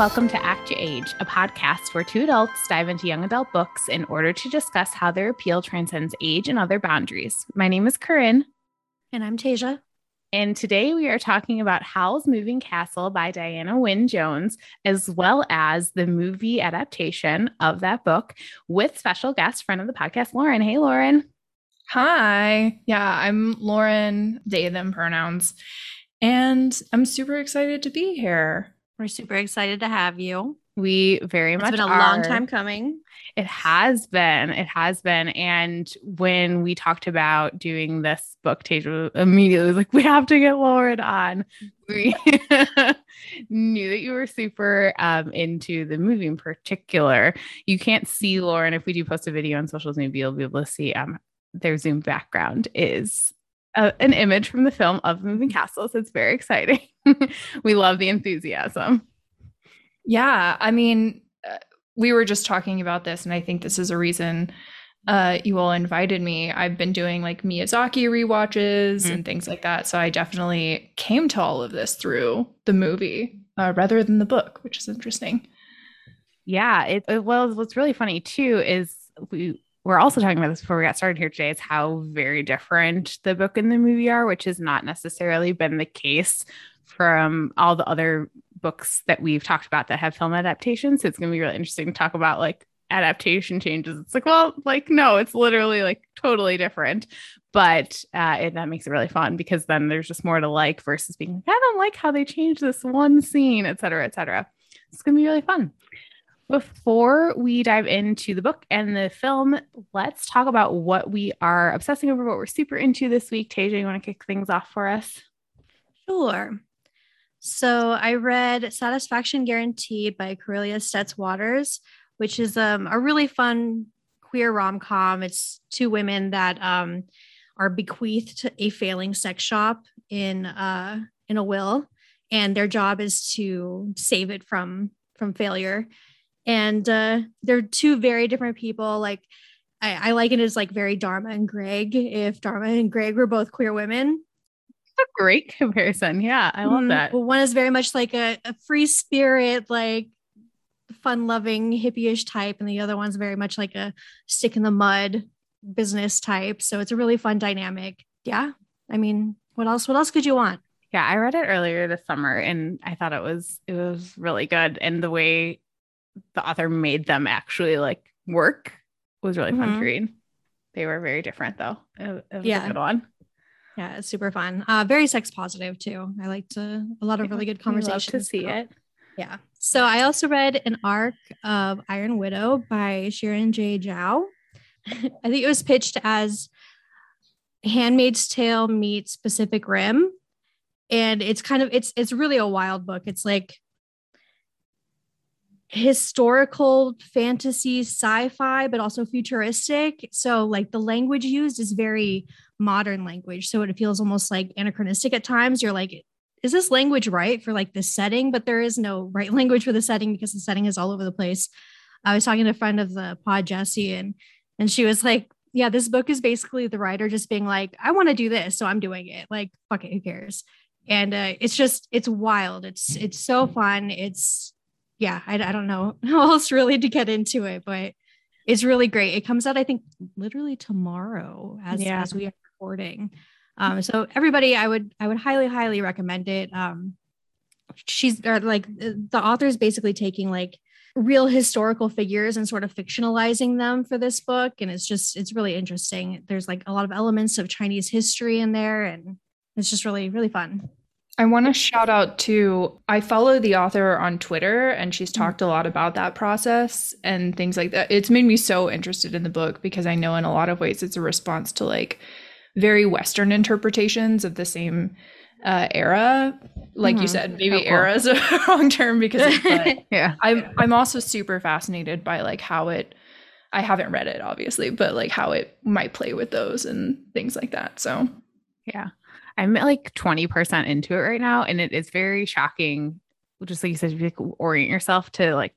Hello, and welcome to Act Your Age, a podcast where two adults dive into young adult books in order to discuss how their appeal transcends age and other boundaries. My name is Corinne. And I'm Tasia. And today we are talking about Howl's Moving Castle by Diana Wynne Jones, as well as the movie adaptation of that book with special guest friend of the podcast, Lauren. Hey, Lauren. Hi. Yeah, I'm Lauren, they, them pronouns. And I'm super excited to be here. We're super excited to have you. We very It's much been a are. long time coming. It has been. It has been. And when we talked about doing this book, Tasia immediately was like, we have to get Lauren on. We knew that you were super um, into the movie in particular. You can't see Lauren. If we do post a video on socials, maybe you'll be able to see um, their Zoom background is uh, an image from the film of Moving Castles. It's very exciting. we love the enthusiasm. Yeah, I mean, uh, we were just talking about this, and I think this is a reason uh, you all invited me. I've been doing like Miyazaki rewatches Mhm. and things like that. So I definitely came to all of this through the movie uh, rather than the book, which is interesting. Yeah, it, it well, what's really funny too is we we're also talking about this before we got started here today. Is how very different the book and the movie are, which has not necessarily been the case from all the other books that we've talked about that have film adaptations. So it's going to be really interesting to talk about like adaptation changes. It's like, well, like no, it's literally like totally different, but uh, it, that makes it really fun because then there's just more to like versus being like, I don't like how they changed this one scene, et cetera, et cetera. It's going to be really fun. Before we dive into the book and the film, let's talk about what we are obsessing over, what we're super into this week. Tasia, you want to kick things off for us? Sure. So I read Satisfaction Guaranteed by Karelia Stetz Waters, which is um, a really fun queer rom com. It's two women that um, are bequeathed a failing sex shop in uh, in a will, and their job is to save it from from failure. And uh, they're two very different people. Like I, I like it as like very Dharma and Greg. If Dharma and Greg were both queer women, a great comparison. Yeah, I love Mhm. that. Well, one is very much like a, a free spirit, like fun loving hippie-ish type, and the other one's very much like a stick in the mud business type. So it's a really fun dynamic. Yeah. I mean, what else? What else could you want? Yeah, I read it earlier this summer and I thought it was it was really good. And the way the author made them actually like work was really fun Mhm. to read. They were very different though. It, it Yeah. good one. Yeah, it's super fun. Uh, very sex positive too. I liked uh, a lot of really good conversations. to see it. Yeah. So I also read an arc of Iron Widow by Xiran Jay Zhao. I think it was pitched as Handmaid's Tale meets Pacific Rim. And it's kind of it's it's really a wild book. It's like historical fantasy sci-fi but also futuristic. So like the language used is very modern language. So it feels almost like anachronistic at times. You're like is this language right for like this setting? But there is no right language for the setting because the setting is all over the place. I was talking to a friend of the pod jesse and and she was like yeah this book is basically the writer just being like i want to do this so i'm doing it like fuck it who cares? And uh, it's just it's wild. It's it's so fun. It's yeah I, I don't know how else really to get into it but it's really great. It comes out i think literally tomorrow as Yeah. as we are recording. Um so everybody i would i would highly highly recommend it. Um she's or like the the author is basically taking like real historical figures and sort of fictionalizing them for this book. And it's just it's really interesting. There's like a lot of elements of chinese history in there and it's just really really fun I want to shout out to I follow the author on Twitter and she's talked a lot about that process and things like that. It's made me so interested in the book because I know in a lot of ways it's a response to like very western interpretations of the same uh, era. Like you Mhm. said, maybe Oh, cool. era is a wrong term because Yeah. I'm I'm also super fascinated by like how it I haven't read it obviously, but like how it might play with those and things like that. So Yeah. I'm like 20% into it right now. And it is very shocking. Just like you said, you like orient yourself to like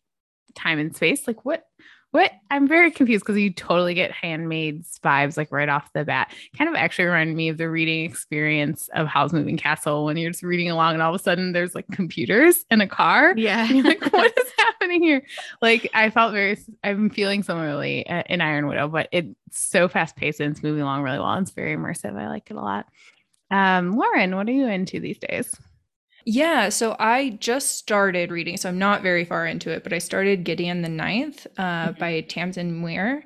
time and space. Like what What I'm very confused because you totally get handmaids vibes like right off the bat. Kind of actually reminded me of the reading experience of Howl's Moving Castle when you're just reading along and all of a sudden there's like computers in a car. Yeah. you're like, what is happening here? Like I felt very, I'm feeling similarly uh, in Iron Widow, but it's so fast paced and it's moving along really well. It's very immersive. I like it a lot. Um, Lauren, what are you into these days? Yeah, so I just started reading, so I'm not very far into it, but I started Gideon the Ninth uh, Mhm. by Tamsyn Muir,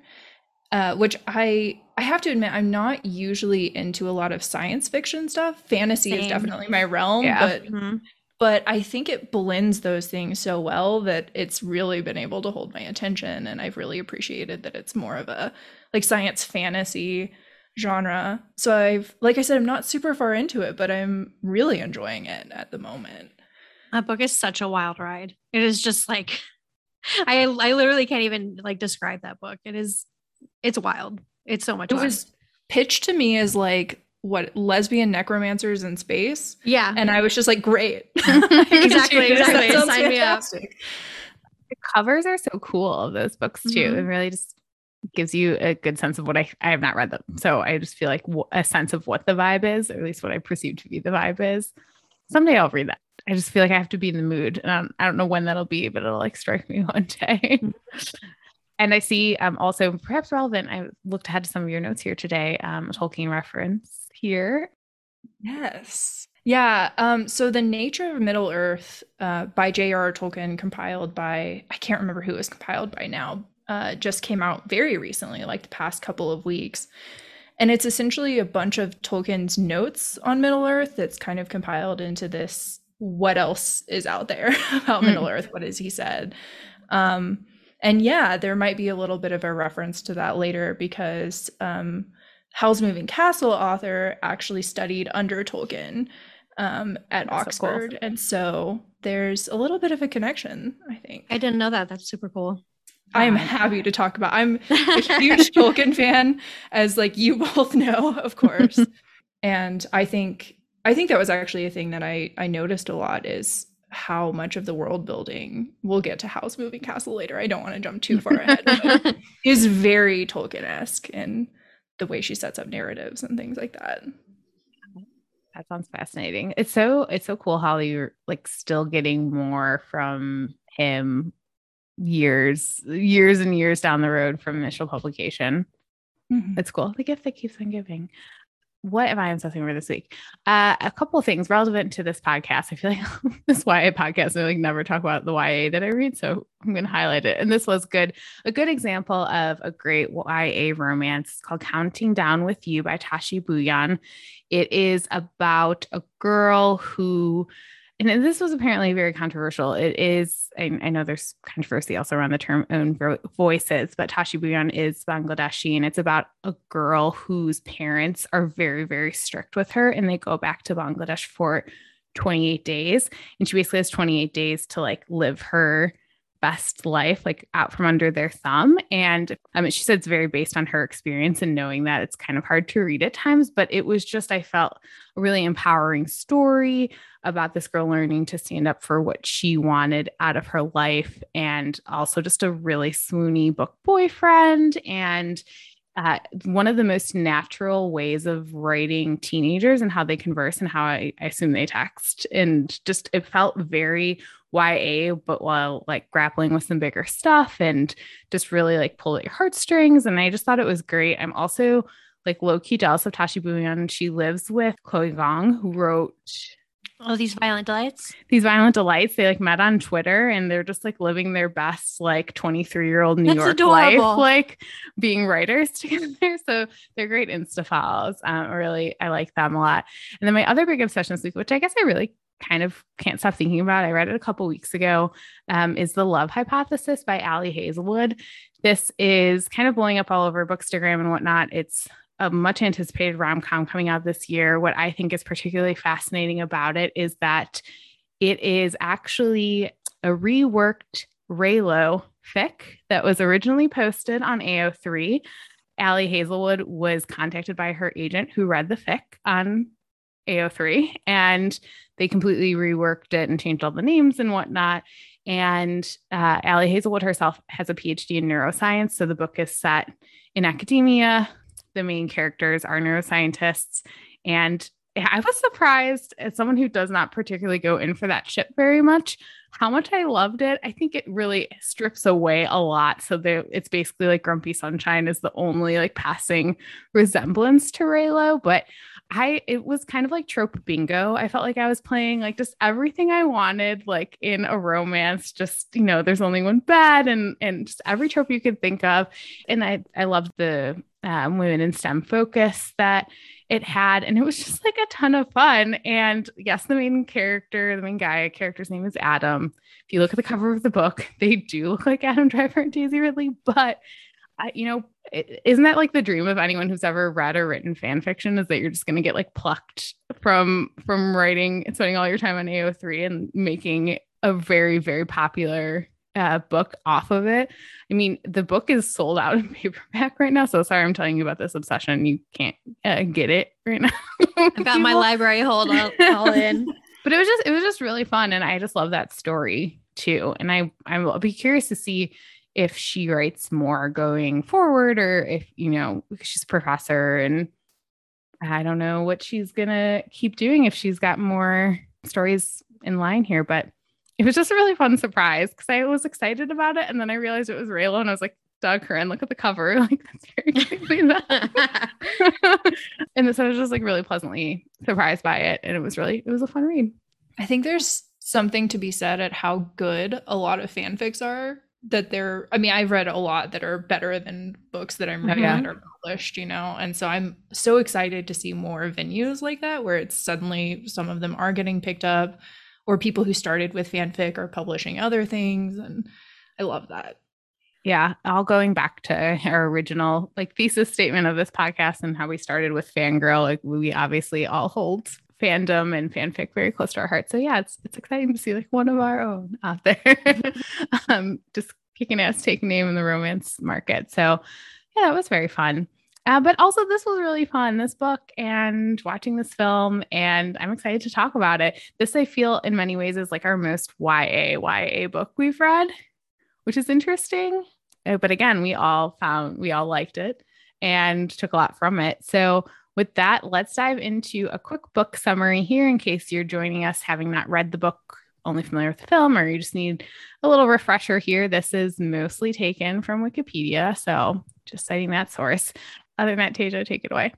uh, which I I have to admit I'm not usually into a lot of science fiction stuff. Fantasy is definitely my realm, Yeah. but Mhm. but I think it blends those things so well that it's really been able to hold my attention, and I've really appreciated that it's more of a like science fantasy genre. So I've like I said, I'm not super far into it, but I'm really enjoying it at the moment. That book is such a wild ride. It is just like I I literally can't even like describe that book. It is it's wild. It's so much It fun. was pitched to me as like what lesbian necromancers in space, yeah. and I was just like, great, Exactly, That exactly. sounds Sign me up. fantastic. the covers are so cool of those books too. Mhm. It really just gives you a good sense of what I I have not read them, so I just feel like a sense of what the vibe is, or at least what I perceive to be the vibe is. Someday I'll read that. I just feel like I have to be in the mood, and I don't, I don't know when that'll be, but it'll like strike me one day. and I see um also perhaps relevant. I looked ahead to some of your notes here today. Um, a Tolkien reference here. Yes. Yeah. Um, so the nature of Middle Earth uh, by J.R.R. Tolkien, compiled by I can't remember who it was compiled by now, uh, just came out very recently, like the past couple of weeks. And it's essentially a bunch of Tolkien's notes on Middle Earth that's kind of compiled into this what else is out there about Hmm. Middle Earth? What has he said? Um, and yeah, there might be a little bit of a reference to that later because um, Howl's Moving Castle author actually studied under Tolkien um, at That's so cool. Oxford. And so there's a little bit of a connection, I think. I didn't know that. That's super cool. I am Um, happy to talk about. I'm a huge Tolkien fan, as like you both know, of course. and I think I think that was actually a thing that I I noticed a lot is how much of the world building we'll get to Howl's Moving Castle later. I don't want to jump too far ahead. but is very Tolkien-esque in the way she sets up narratives and things like that. That sounds fascinating. It's so it's so cool how you're like still getting more from him years years and years down the road from initial publication. It's cool. The gift that keeps on giving. What am I obsessing over this week? Uh, a couple of things relevant to this podcast. I feel like this YA podcast, I like never talk about the YA that I read, so I'm going to highlight it. And this was good, a good example of a great YA romance It's called "Counting Down with You" by Tashie Bhuiyan. It is about a girl who and this was apparently very controversial. It is, I, I know there's controversy also around the term own voices, but Tashie Bhuiyan is Bangladeshi and it's about a girl whose parents are very, very strict with her and they go back to Bangladesh for 28 days. And she basically has 28 days to like live her best life like out from under their thumb. And um, she said it's very based on her experience and knowing that it's kind of hard to read at times but it was just i felt a really empowering story about this girl learning to stand up for what she wanted out of her life and also just a really swoony book boyfriend. And uh, one of the most natural ways of writing teenagers and how they converse and how I, I assume they text and just it felt very YA, but while like grappling with some bigger stuff and just really like pull at your heartstrings. And I just thought it was great. I'm also like low key jealous of Tashie Bhuiyan. She lives with Chloe Gong, who wrote Oh, these violent delights. these violent delights. They like met on Twitter and they're just like living their best like 23 year old New That's York adorable. life, like being writers together. So they're great Insta follows. Um, really, I like them a lot. And then my other big obsession this week, which I guess I really kind of can't stop thinking about, I read it a couple weeks ago, um, is The Love Hypothesis by Ali Hazelwood. This is kind of blowing up all over Bookstagram and whatnot. It's a much anticipated rom com coming out this year. What I think is particularly fascinating about it is that it is actually a reworked Reylo fic that was originally posted on AO3. Ali Hazelwood was contacted by her agent who read the fic on AO3 and they completely reworked it and changed all the names and whatnot. And uh, Ali Hazelwood herself has a PhD in neuroscience. So the book is set in academia. The main characters are neuroscientists. And I was surprised as someone who does not particularly go in for that ship very much, how much I loved it. I think it really strips away a lot. So the, it's basically like Grumpy Sunshine is the only like passing resemblance to Reylo, but I it was kind of like trope bingo. I felt like I was playing like just everything I wanted, like in a romance. Just you know, there's only one bed, and and just every trope you could think of. And I I loved the um, women in STEM focus that it had, and it was just like a ton of fun. And yes, the main character, the main guy character's name is Adam. If you look at the cover of the book, they do look like Adam Driver and Daisy Ridley, but I, you know, isn't that like the dream of anyone who's ever read or written fan fiction is that you're just going to get like plucked from from writing spending all your time on AO3 and making a very very popular uh, book off of it. I mean, the book is sold out in paperback right now. So sorry, I'm telling you about this obsession. You can't uh, get it right now. I've got my library hold all, all in. but it was just it was just really fun, and I just love that story too. And I I'll be curious to see if she writes more going forward or if, you know, she's a professor and I don't know what she's going to keep doing if she's got more stories in line here. But it was just a really fun surprise because I was excited about it. And then I realized it was Reylo and I was like, Doug Curran, look at the cover. Like, that's very and so I was just like really pleasantly surprised by it. And it was really, it was a fun read. I think there's something to be said at how good a lot of fanfics are that they're i mean i've read a lot that are better than books that i'm oh, reading oh, yeah. that are published you know and so i'm so excited to see more venues like that where it's suddenly some of them are getting picked up or people who started with fanfic are publishing other things and i love that yeah all going back to our original like thesis statement of this podcast and how we started with fangirl like we obviously all hold fandom and fanfic very close to our hearts. So yeah, it's it's exciting to see like one of our own out there, um, just kicking ass, taking name in the romance market. So yeah, that was very fun. Uh, but also, this was really fun, this book and watching this film. And I'm excited to talk about it. This, I feel, in many ways, is like our most YA, YA book we've read, which is interesting. Uh, but again, we all found, we all liked it and took a lot from it. So with that, let's dive into a quick book summary here in case you're joining us having not read the book, only familiar with the film, or you just need a little refresher here. This is mostly taken from Wikipedia. So just citing that source. Other than that, Tasia, take it away.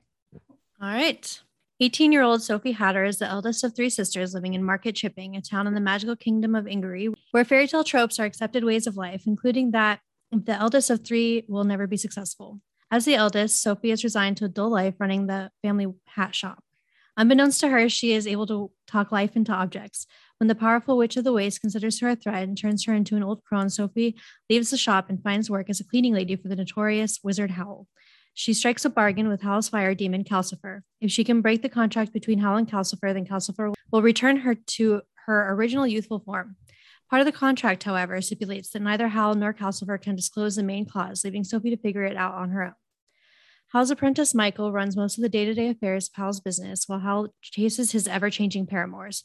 All right. 18 year old Sophie Hatter is the eldest of three sisters living in Market Chipping, a town in the magical kingdom of Ingary, where fairy tale tropes are accepted ways of life, including that the eldest of three will never be successful. As the eldest, Sophie is resigned to a dull life running the family hat shop. Unbeknownst to her, she is able to talk life into objects. When the powerful Witch of the Waste considers her a threat and turns her into an old crone, Sophie leaves the shop and finds work as a cleaning lady for the notorious wizard Howl. She strikes a bargain with Howl's fire demon Calcifer. If she can break the contract between Hal and Calcifer, then Calcifer will return her to her original youthful form. Part of the contract, however, stipulates that neither Hal nor Calcifer can disclose the main clause, leaving Sophie to figure it out on her own. Hal's apprentice Michael runs most of the day to day affairs of Hal's business while Hal chases his ever changing paramours.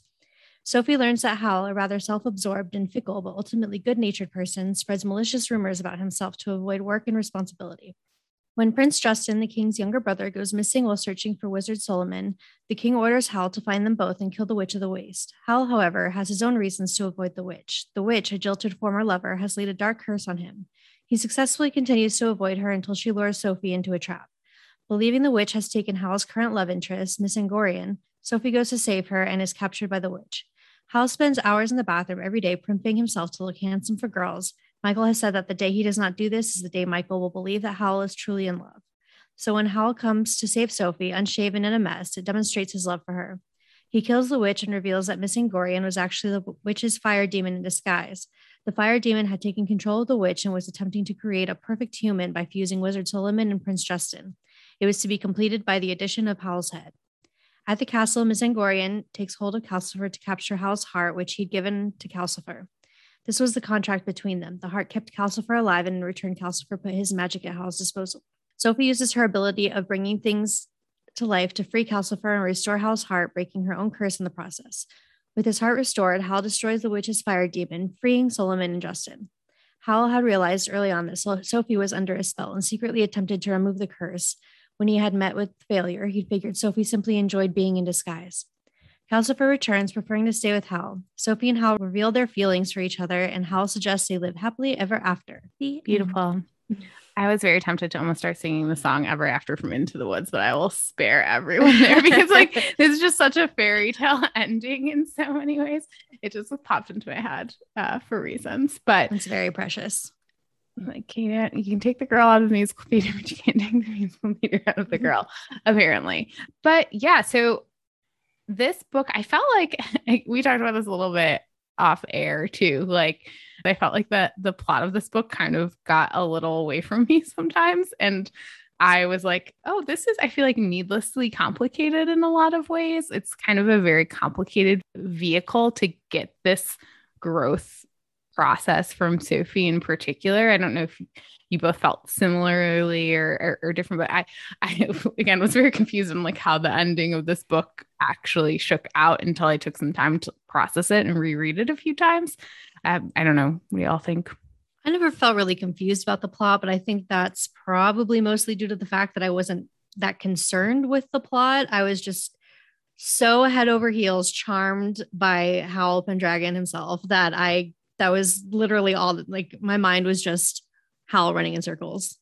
Sophie learns that Hal, a rather self absorbed and fickle but ultimately good natured person, spreads malicious rumors about himself to avoid work and responsibility. When Prince Justin, the king's younger brother, goes missing while searching for Wizard Solomon, the king orders Hal to find them both and kill the Witch of the Waste. Hal, however, has his own reasons to avoid the witch. The witch, a jilted former lover, has laid a dark curse on him. He successfully continues to avoid her until she lures Sophie into a trap. Believing the witch has taken Hal's current love interest, Miss Angorian, Sophie goes to save her and is captured by the witch. Hal spends hours in the bathroom every day primping himself to look handsome for girls. Michael has said that the day he does not do this is the day Michael will believe that Hal is truly in love. So when Hal comes to save Sophie, unshaven and a mess, it demonstrates his love for her. He kills the witch and reveals that Miss Angorian was actually the witch's fire demon in disguise. The fire demon had taken control of the witch and was attempting to create a perfect human by fusing Wizard Solomon and Prince Justin. It was to be completed by the addition of Howl's head. At the castle, Miss Angorian takes hold of Calcifer to capture Howl's heart, which he'd given to Calcifer. This was the contract between them. The heart kept Calcifer alive, and in return, Calcifer put his magic at Hal's disposal. Sophie uses her ability of bringing things to life to free Calcifer and restore Hal's heart, breaking her own curse in the process. With his heart restored, Hal destroys the witch's fire demon, freeing Solomon and Justin. Hal had realized early on that Sophie was under a spell and secretly attempted to remove the curse. When he had met with failure, he figured Sophie simply enjoyed being in disguise. Calcifer returns, preferring to stay with Hal. Sophie and Hal reveal their feelings for each other, and Hal suggests they live happily ever after. Beautiful. I was very tempted to almost start singing the song Ever After from Into the Woods, but I will spare everyone there because like this is just such a fairy tale ending in so many ways. It just popped into my head uh, for reasons, but it's very precious. Like you can't you can take the girl out of the musical theater, but you can't take the musical theater out of the mm-hmm. girl, apparently. But yeah, so this book, I felt like we talked about this a little bit off air too. Like I felt like the the plot of this book kind of got a little away from me sometimes. And I was like, oh, this is, I feel like needlessly complicated in a lot of ways. It's kind of a very complicated vehicle to get this growth process from Sophie in particular. I don't know if you both felt similarly or, or, or, different, but I, I again was very confused on like how the ending of this book actually shook out until I took some time to process it and reread it a few times. Um, I don't know. What do y'all think? I never felt really confused about the plot, but I think that's probably mostly due to the fact that I wasn't that concerned with the plot. I was just so head over heels charmed by Howl Pendragon himself that I that was literally all like my mind was just Howl running in circles.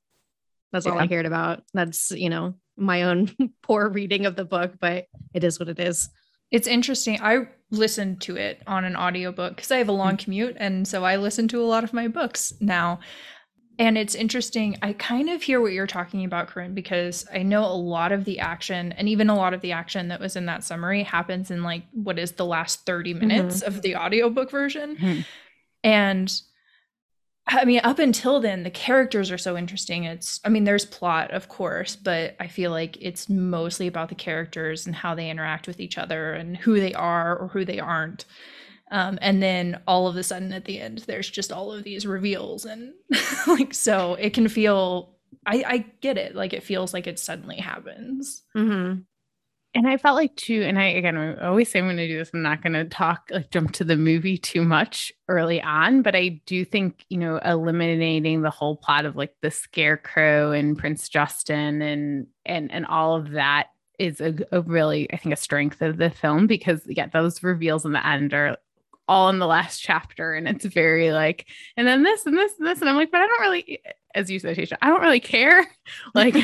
That's yeah. all I cared about. That's, you know, my own poor reading of the book, but it is what it is. It's interesting. I listened to it on an audiobook because I have a long commute. And so I listen to a lot of my books now. And it's interesting. I kind of hear what you're talking about, Corinne, because I know a lot of the action and even a lot of the action that was in that summary happens in like what is the last 30 minutes mm-hmm. of the audiobook version. Mm-hmm. And I mean, up until then, the characters are so interesting. It's, I mean, there's plot, of course, but I feel like it's mostly about the characters and how they interact with each other and who they are or who they aren't. Um, and then all of a sudden at the end, there's just all of these reveals. And like, so it can feel, I, I get it. Like, it feels like it suddenly happens. Mm-hmm and I felt like too, and I again I always say I'm to do this. I'm not going to talk like jump to the movie too much early on, but I do think you know eliminating the whole plot of like the scarecrow and Prince Justin and and and all of that is a, a really I think a strength of the film because yeah those reveals in the end are all in the last chapter and it's very like and then this and this and this and I'm like but I don't really as you said Tasia I don't really care. Like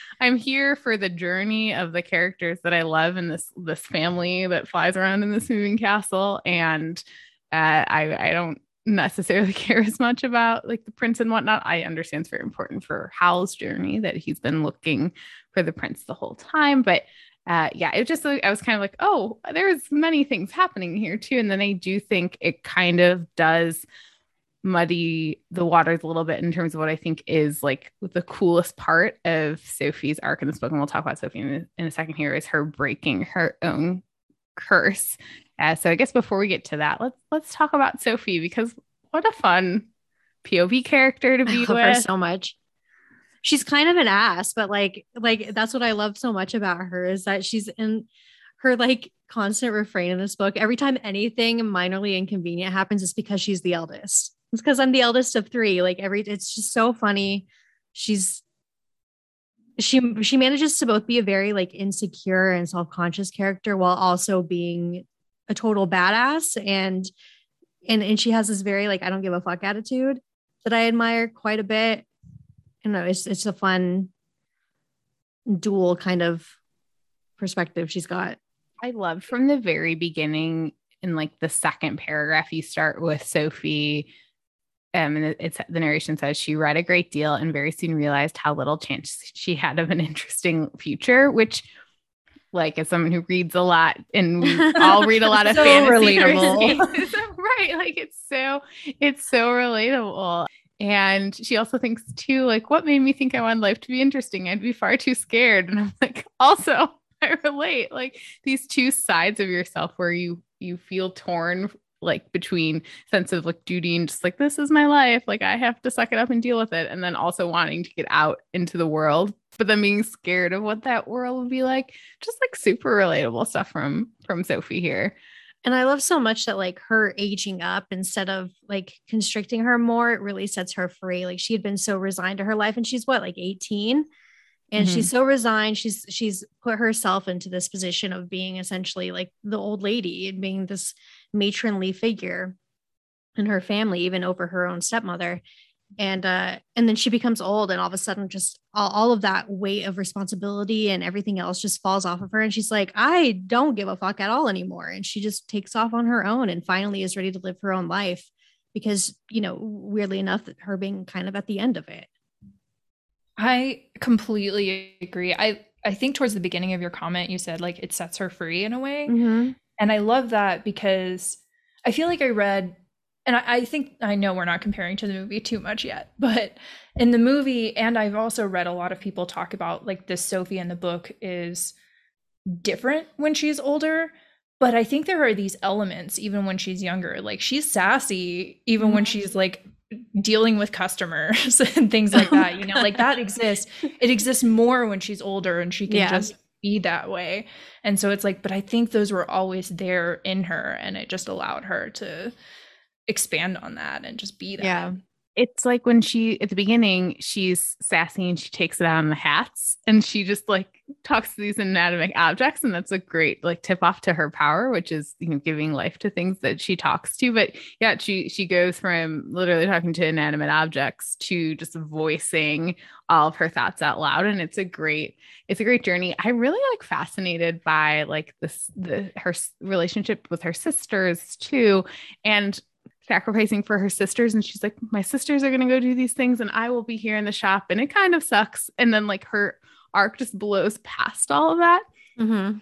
I'm here for the journey of the characters that I love in this this family that flies around in this moving castle and uh, I I don't necessarily care as much about like the prince and whatnot. I understand it's very important for Hal's journey that he's been looking for the prince the whole time but uh, yeah, it just I was kind of like, oh, there's many things happening here too, and then I do think it kind of does muddy the waters a little bit in terms of what I think is like the coolest part of Sophie's arc in this book, and we'll talk about Sophie in a, in a second. Here is her breaking her own curse. Uh, so I guess before we get to that, let's let's talk about Sophie because what a fun POV character to be I love with. Her so much she's kind of an ass, but like like that's what I love so much about her is that she's in her like constant refrain in this book. Every time anything minorly inconvenient happens, it's because she's the eldest. It's because I'm the eldest of three. Like every it's just so funny. She's she she manages to both be a very like insecure and self-conscious character while also being a total badass and and and she has this very like I don't give a fuck attitude that I admire quite a bit you know, it's it's a fun dual kind of perspective she's got. I love from the very beginning in like the second paragraph you start with Sophie um, and it's the narration says she read a great deal and very soon realized how little chance she had of an interesting future, which like as someone who reads a lot and we all read a lot of so fantasy relatable. right like it's so it's so relatable and she also thinks too, like, what made me think I wanted life to be interesting? I'd be far too scared. And I'm like, also, I relate. Like these two sides of yourself where you you feel torn like between sense of like duty and just like this is my life like i have to suck it up and deal with it and then also wanting to get out into the world but then being scared of what that world would be like just like super relatable stuff from from sophie here And I love so much that like her aging up instead of like constricting her more, it really sets her free. Like she had been so resigned to her life and she's what, like 18? And mm-hmm. she's so resigned. She's she's put herself into this position of being essentially like the old lady and being this matronly figure in her family, even over her own stepmother and uh and then she becomes old and all of a sudden just all, all, of that weight of responsibility and everything else just falls off of her. And she's like i don't give a fuck at all anymore. And she just takes off on her own and finally is ready to live her own life because you know weirdly enough her being kind of at the end of it. I completely agree. I i think towards the beginning of your comment you said like it sets her free in a way. Mm-hmm. and i love that because i feel like i read and I, I, think I know we're not comparing to the movie too much yet, but in the movie, and I've also read a lot of people talk about like this Sophie in the book is different when she's older. But I think there are these elements even when she's younger. Like she's sassy, even mm-hmm. when she's like dealing with customers and things like that. You know, like that exists. It exists more when she's older and she can yeah. just be that way. And so it's like, but I think those were always there in her and it just allowed her to expand on that and just be that. Yeah. It's like when she at the beginning, she's sassy and she takes it out on the hats and she just like talks to these inanimate objects. And that's a great like tip off to her power, which is you know giving life to things that she talks to. But yeah, she she goes from literally talking to inanimate objects to just voicing all of her thoughts out loud. And it's a great, it's a great journey. I really like fascinated by like this the her relationship with her sisters too. And sacrificing for her sisters and she's like my sisters are going to go do these things and I will be here in the shop. And it kind of sucks. And then like her arc just blows past all of that. Mm-hmm.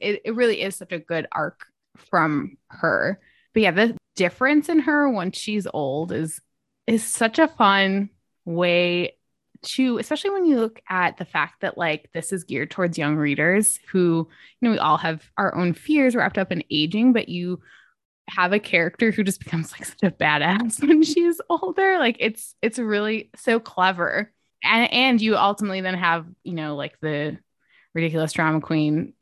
it, it really is such a good arc from her. But yeah the difference in her once she's old is is such a fun way to especially when you look at the fact that like this is geared towards young readers who you know we all have our own fears wrapped up in aging but you have a character who just becomes like such a badass when she's older. Like it's it's really so clever. And and you ultimately then have, you know, like the ridiculous drama queen,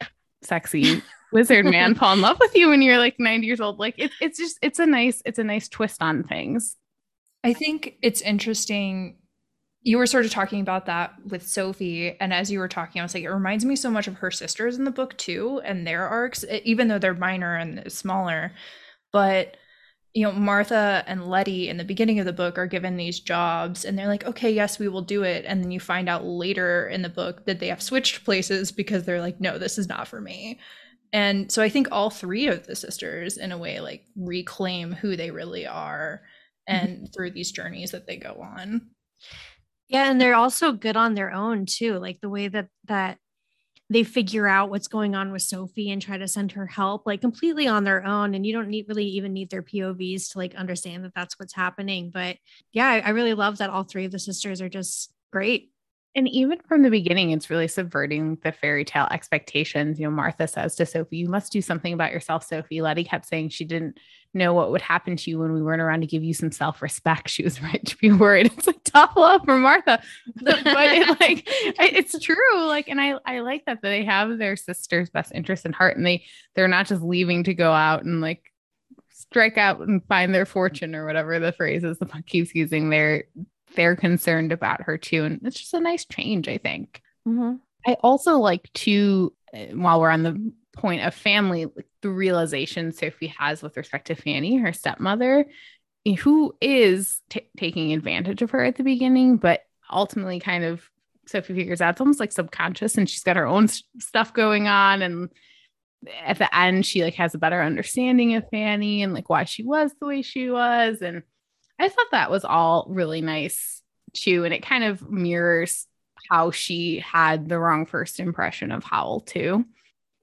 sexy wizard man fall in love with you when you're like 90 years old. Like it's it's just it's a nice, it's a nice twist on things. I think it's interesting. You were sort of talking about that with Sophie. And as you were talking, I was like, it reminds me so much of her sisters in the book too, and their arcs, even though they're minor and smaller but you know martha and letty in the beginning of the book are given these jobs and they're like okay yes we will do it. And then you find out later in the book that they have switched places because they're like no this is not for me. And so i think all three of the sisters in a way like reclaim who they really are and mm-hmm. through these journeys that they go on. Yeah and they're also good on their own too like the way that that they figure out what's going on with Sophie and try to send her help like completely on their own and you don't need really even need their POVs to like understand that that's what's happening but yeah I, I really love that all three of the sisters are just great and even from the beginning, it's really subverting the fairy tale expectations. You know, Martha says to Sophie, You must do something about yourself, Sophie. Letty kept saying she didn't know what would happen to you when we weren't around to give you some self respect. She was right to be worried. It's like tough love for Martha. but it, like, it's true. Like, and I, I like that, that they have their sister's best interest in heart and they, they're not just leaving to go out and like strike out and find their fortune or whatever the phrase is the book keeps using. They're, they're concerned about her too. And it's just a nice change, I think. Mm-hmm. I also like to, uh, while we're on the point of family, the realization Sophie has with respect to Fanny, her stepmother, who is t- taking advantage of her at the beginning, but ultimately kind of Sophie figures out it's almost like subconscious and she's got her own stuff going on. And at the end, she like has a better understanding of Fanny and like why she was the way she was. And I thought that was all really nice too. And it kind of mirrors how she had the wrong first impression of Howl too.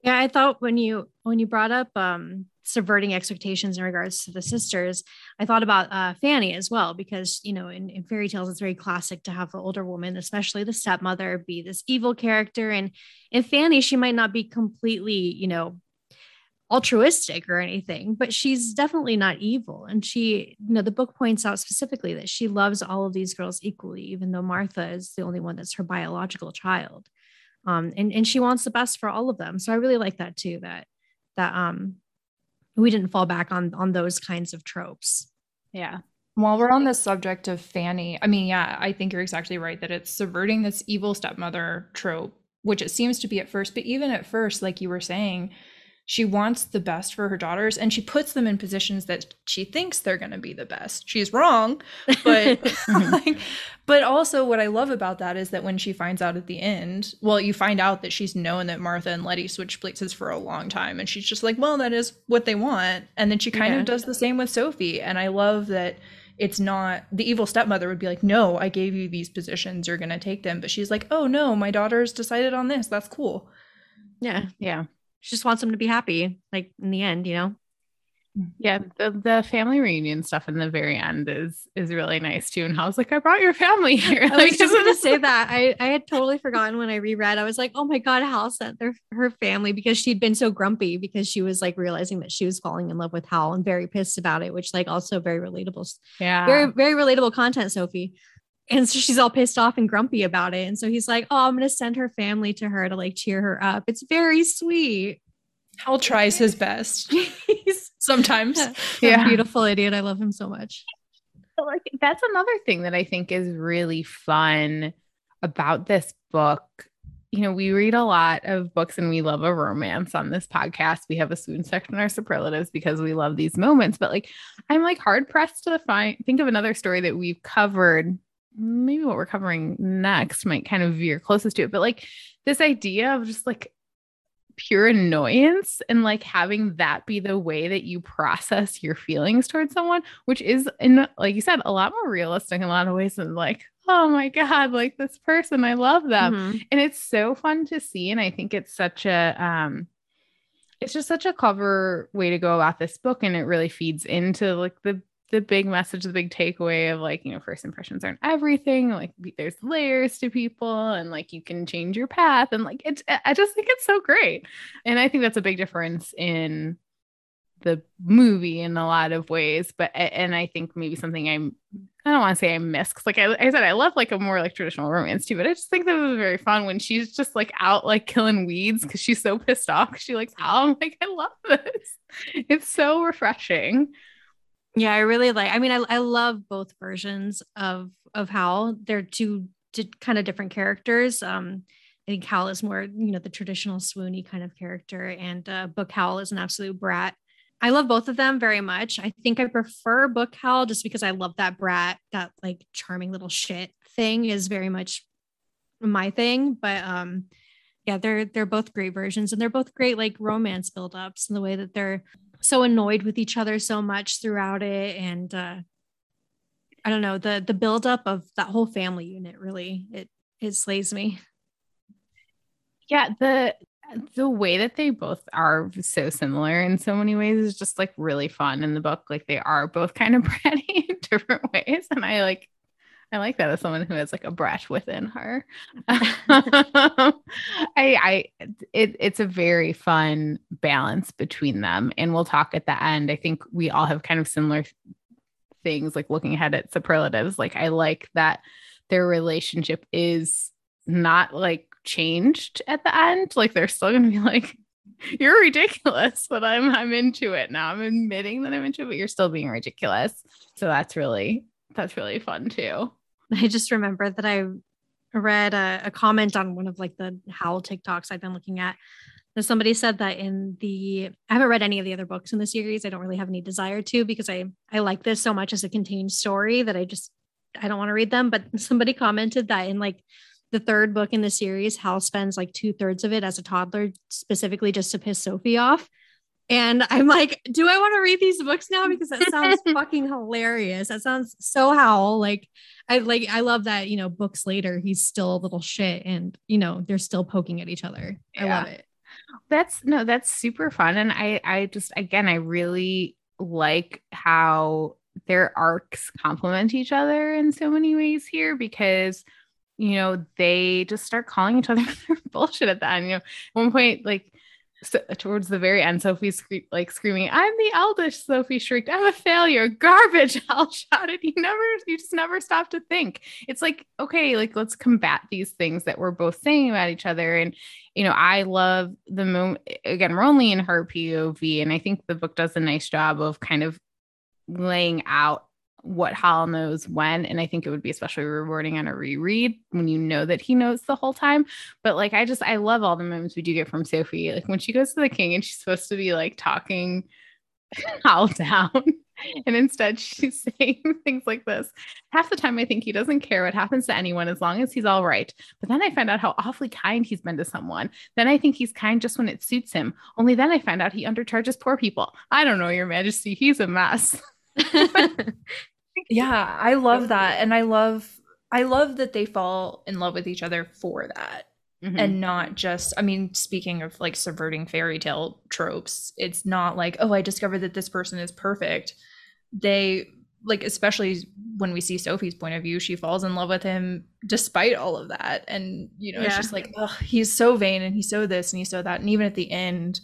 Yeah, I thought when you when you brought up um subverting expectations in regards to the sisters, I thought about uh, Fanny as well, because, you know, in, in, fairy tales, it's very classic to have the older woman, especially the stepmother, be this evil character. And in Fanny, she might not be completely, you know, altruistic or anything, but she's definitely not evil. And she, you know, the book points out specifically that she loves all of these girls equally, even though Martha is the only one that's her biological child. Um, and, and she wants the best for all of them. So I really like that too, that, that, um, we didn't fall back on on those kinds of tropes. Yeah. While we're on the subject of Fanny, I mean, yeah, I think you're exactly right that it's subverting this evil stepmother trope, which it seems to be at first, but even at first, like you were saying, she wants the best for her daughters and she puts them in positions that she thinks they're going to be the best. She's wrong but like, but also what i love about that is that when she finds out at the end well you find out that she's known that martha and letty switched places for a long time and she's just like well that is what they want and then she kind yeah. of does the same with sophie and i love that it's not the evil stepmother would be like no i gave you these positions you're going to take them but she's like oh no my daughter's decided on this that's cool. Yeah yeah she just wants them to be happy, like in the end, you know. Yeah, the, the family reunion stuff in the very end is is really nice too. And I was like, I brought your family here. I was just gonna say that. I, I had totally forgotten when I reread. I was like, oh my God, Hal sent their her family because she'd been so grumpy because she was like realizing that she was falling in love with Hal and very pissed about it, which like also very relatable. Yeah. Very, very relatable content, Sophie. And so she's all pissed off and grumpy about it. And so he's like, Oh, I'm going to send her family to her to like cheer her up. It's very sweet. Hal tries his best. Sometimes. Yeah. Beautiful idiot. I love him so much. Like that's another thing that I think is really fun about this book. You know, we read a lot of books and we love a romance on this podcast. We have a swoon section in our superlatives because we love these moments. But like, I'm like hard pressed to find think of another story that we've covered maybe what we're covering next might kind of veer closest to it, but like this idea of just like pure annoyance and like having that be the way that you process your feelings towards someone, which is in like you said, a lot more realistic in a lot of ways than like, oh my God, like this person, I love them. Mm-hmm. And it's so fun to see. And I think it's such a um it's just such a clever way to go about this book and it really feeds into like the the big message, the big takeaway of like, you know, first impressions aren't everything. Like there's layers to people and like you can change your path. And like it's I just think it's so great. And I think that's a big difference in the movie in a lot of ways. But and I think maybe something I'm I don't want to say I miss because like I, I, said, I love like a more like traditional romance too, but I just think that was very fun when she's just like out like killing weeds because she's so pissed off. She likes how I'm like, I love this. It's so refreshing. Yeah, I really like. I mean, I, I love both versions of of Hal. They're two, two kind of different characters. Um, I think Hal is more, you know, the traditional swoony kind of character, and uh, Book Hal is an absolute brat. I love both of them very much. I think I prefer Book Hal just because I love that brat, that like charming little shit thing is very much my thing. But um, yeah, they're they're both great versions, and they're both great like romance buildups and the way that they're so annoyed with each other so much throughout it. And uh i don't know the the buildup of that whole family unit really it it slays me. Yeah the the way that they both are so similar in so many ways is just like really fun in the book. Like they are both kind of bratty in different ways. And i like I like that as someone who has like a brat within her. I, I, it, it's a very fun balance between them, and we'll talk at the end. I think we all have kind of similar things, like looking ahead at superlatives. Like I like that their relationship is not like changed at the end. Like they're still gonna be like, you're ridiculous, but I'm I'm into it now. I'm admitting that I'm into it, but you're still being ridiculous. So that's really that's really fun too. I just remember that I read a, a comment on one of like the Hal TikToks I've been looking at. That somebody said that in the I haven't read any of the other books in the series. I don't really have any desire to because I I like this so much as a contained story that I just I don't want to read them. But somebody commented that in like the third book in the series, Hal spends like two thirds of it as a toddler, specifically just to piss Sophie off. And I'm like, do I want to read these books now? Because that sounds fucking hilarious. That sounds so Hal. Like, I like, I love that, you know, books later, he's still a little shit and, you know, they're still poking at each other. Yeah. I love it. That's no, that's super fun. And I, I just, again, I really like how their arcs complement each other in so many ways here because, you know, they just start calling each other bullshit at the end. You know, at one point, like, towards the very end, Sophie scre- like screaming, "I'm the eldest!" Sophie shrieked, "I'm a failure, garbage!" Hal shouted. You never, you just never stop to think. It's like, okay, like let's combat these things that we're both saying about each other. And you know, I love the moment again. We're only in her POV, and I think the book does a nice job of kind of laying out what Howl knows when. And I think it would be especially rewarding on a reread when you know that he knows the whole time. But like, I just, I love all the moments we do get from Sophie. Like when she goes to the king and she's supposed to be like talking Howl down. And instead, she's saying things like this. Half the time, I think he doesn't care what happens to anyone as long as he's all right. But then I find out how awfully kind he's been to someone. Then I think he's kind just when it suits him. Only then I find out he undercharges poor people. I don't know, Your Majesty. He's a mess. Yeah, I love that. And I love I love that they fall in love with each other for that. Mm-hmm. And not just, I mean, speaking of like subverting fairy tale tropes, it's not like, oh, I discovered that this person is perfect. They, like, especially when we see Sophie's point of view, she falls in love with him despite all of that. And, you know, yeah. it's just like, oh, he's so vain and he's so this and he's so that. And even at the end,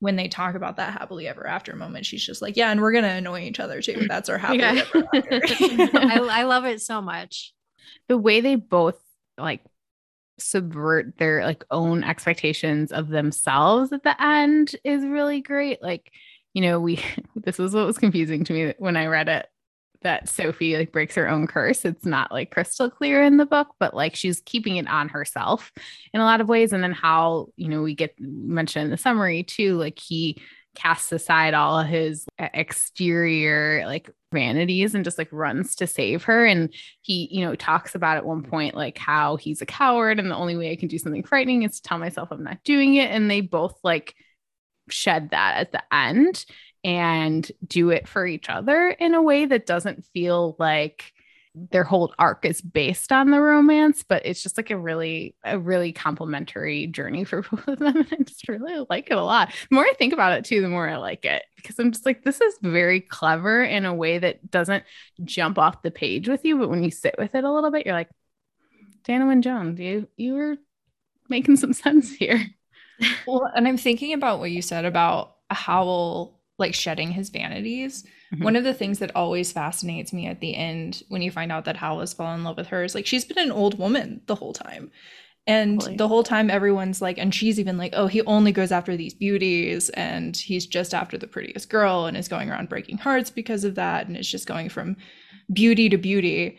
when they talk about that happily ever after moment, she's just like, yeah, and we're gonna annoy each other too. Mm. That's our happily yeah. ever after. I, I love it so much. The way they both like subvert their like own expectations of themselves at the end is really great. Like, you know, we this was what was confusing to me when I read it that Sophie like breaks her own curse. It's not like crystal clear in the book, but like she's keeping it on herself in a lot of ways. And then how, you know, we get mentioned in the summary too, like he casts aside all of his uh, exterior like vanities and just like runs to save her. And he, you know, talks about at one point like how he's a coward and the only way I can do something frightening is to tell myself I'm not doing it. And they both like shed that at the end and do it for each other in a way that doesn't feel like their whole arc is based on the romance, but it's just like a really, a really complimentary journey for both of them. And I just really like it a lot. The more I think about it too, the more I like it because I'm just like, this is very clever in a way that doesn't jump off the page with you. But when you sit with it a little bit, you're like, Diana Wynne Jones, you you were making some sense here. Well, and I'm thinking about what you said about Howl like shedding his vanities. Mm-hmm. One of the things that always fascinates me at the end when you find out that Howl has fallen in love with her is like she's been an old woman the whole time. And totally. the whole time everyone's like, and she's even like, oh, he only goes after these beauties and he's just after the prettiest girl and is going around breaking hearts because of that. And it's just going from beauty to beauty.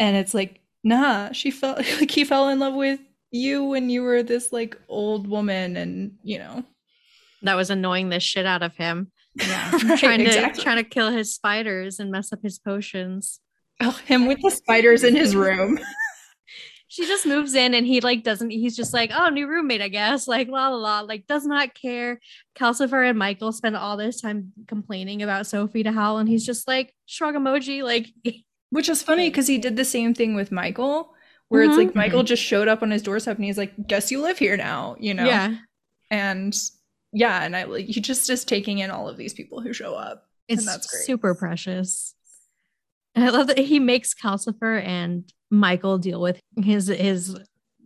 And it's like, nah, she felt like he fell in love with you when you were this like old woman and you know. That was annoying the shit out of him. Yeah, right, trying to exactly. trying to kill his spiders and mess up his potions. Oh, him with the spiders in his room. she just moves in and he like doesn't he's just like oh new roommate i guess like la la la like does not care calcifer and michael spend all this time complaining about sophie to howl and he's just like shrug emoji like which is funny because he did the same thing with michael where mm-hmm. it's like michael just showed up on his doorstep and he's like guess you live here now you know yeah and yeah, and I like he just is taking in all of these people who show up. It's that's great. super precious. And I love that he makes Calcifer and Michael deal with his his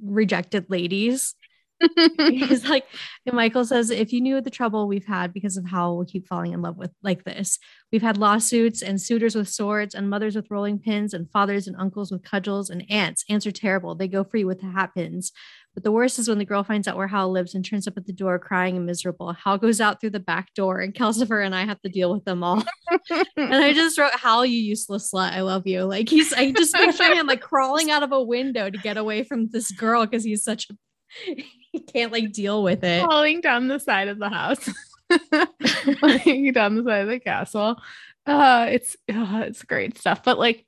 rejected ladies. He's like, Michael says, if you knew the trouble we've had because of how we keep falling in love with like this, we've had lawsuits and suitors with swords and mothers with rolling pins and fathers and uncles with cudgels and aunts. Aunts are terrible. They go free with the hat pins. But the worst is when the girl finds out where Howl lives and turns up at the door crying and miserable. Howl goes out through the back door, and Calcifer and I have to deal with them all. and I just wrote, Howl, you useless slut. I love you. Like he's I just picturing him like crawling out of a window to get away from this girl because he's such a he can't like deal with it. Falling down the side of the house. Falling down the side of the castle. Uh it's uh, it's great stuff. But like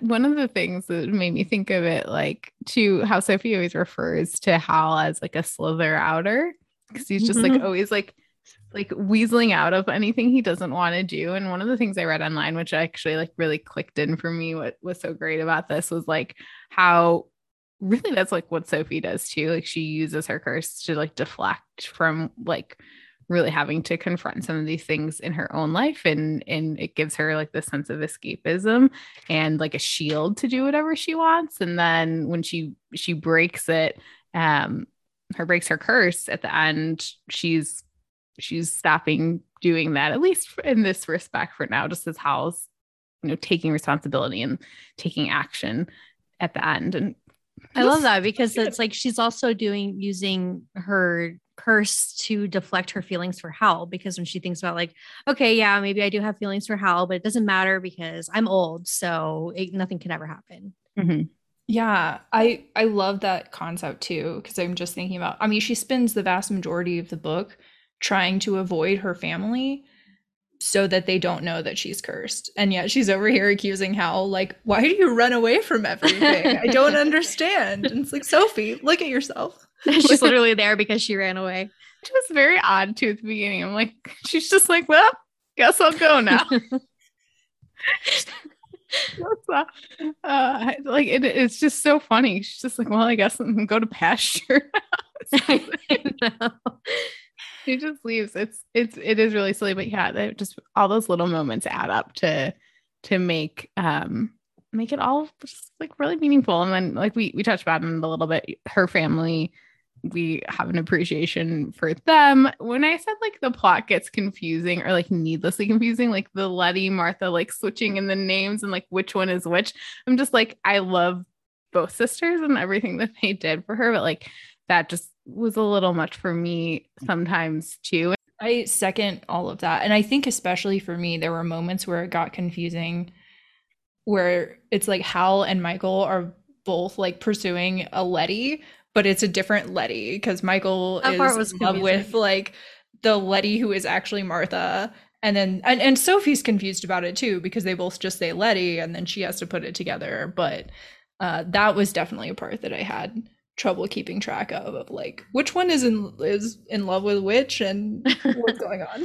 one of the things that made me think of it like to how Sophie always refers to Howl as like a slither outer because he's just mm-hmm. like always like like weaseling out of anything he doesn't want to do. And one of the things I read online, which actually like really clicked in for me, what was so great about this was like how really that's like what Sophie does too. Like she uses her curse to like deflect from like really having to confront some of these things in her own life and and it gives her like this sense of escapism and like a shield to do whatever she wants and then when she she breaks it um her breaks her curse at the end she's she's stopping doing that, at least in this respect for now, just as Howl's, you know, taking responsibility and taking action at the end. And I love that because it's like she's also doing using her curse to deflect her feelings for Howl because when she thinks about like, okay, yeah, maybe I do have feelings for Howl, but it doesn't matter because I'm old, so it, nothing can ever happen. Mm-hmm. Yeah, I I love that concept too because I'm just thinking about. I mean, she spends the vast majority of the book trying to avoid her family so that they don't know that she's cursed. And yet she's over here accusing Howl, like, why do you run away from everything? I don't understand. And it's like, Sophie, look at yourself. she's literally there because she ran away. It was very odd too at the beginning. I'm like, she's just like, well, guess I'll go now. uh, like it, it's just so funny. She's just like, well, I guess I'm go to pasture. she just leaves. It's it's it is really silly, but yeah, just all those little moments add up to to make um make it all just like really meaningful. And then like we we touched about in a little bit, her family we have an appreciation for them. When I said like the plot gets confusing or like needlessly confusing, like the Letty Martha like switching in the names and like which one is which, I'm just like, I love both sisters and everything that they did for her, but like that just was a little much for me sometimes too. I second all of that. And I think, especially for me, there were moments where it got confusing where it's like Howl and Michael are both like pursuing a Letty, but it's a different Letty because Michael that is in love with like the Letty who is actually Martha. And then and, and Sophie's confused about it too because they both just say Letty and then she has to put it together. But uh, that was definitely a part that I had trouble keeping track of of like which one is in is in love with which and what's going on.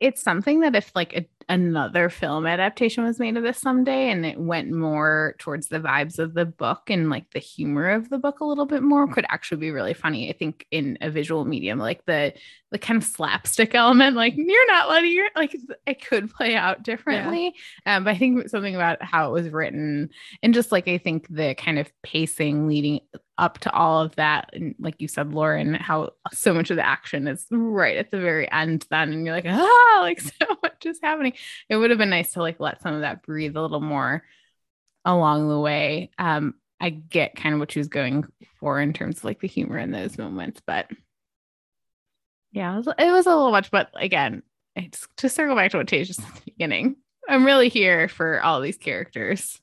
It's something that if like a another film adaptation was made of this someday and it went more towards the vibes of the book and like the humor of the book a little bit more could actually be really funny i think in a visual medium like the the kind of slapstick element like you're not letting your like it could play out differently yeah. um, but i think something about how it was written and just like i think the kind of pacing leading up to all of that and like you said lauren how so much of the action is right at the very end then and you're like ah like so much is happening it would have been nice to like let some of that breathe a little more along the way. Um, I get kind of what she was going for in terms of like the humor in those moments, but yeah, it was, it was a little much. But again, it's to circle back to what Tay just at the beginning. I'm really here for all these characters.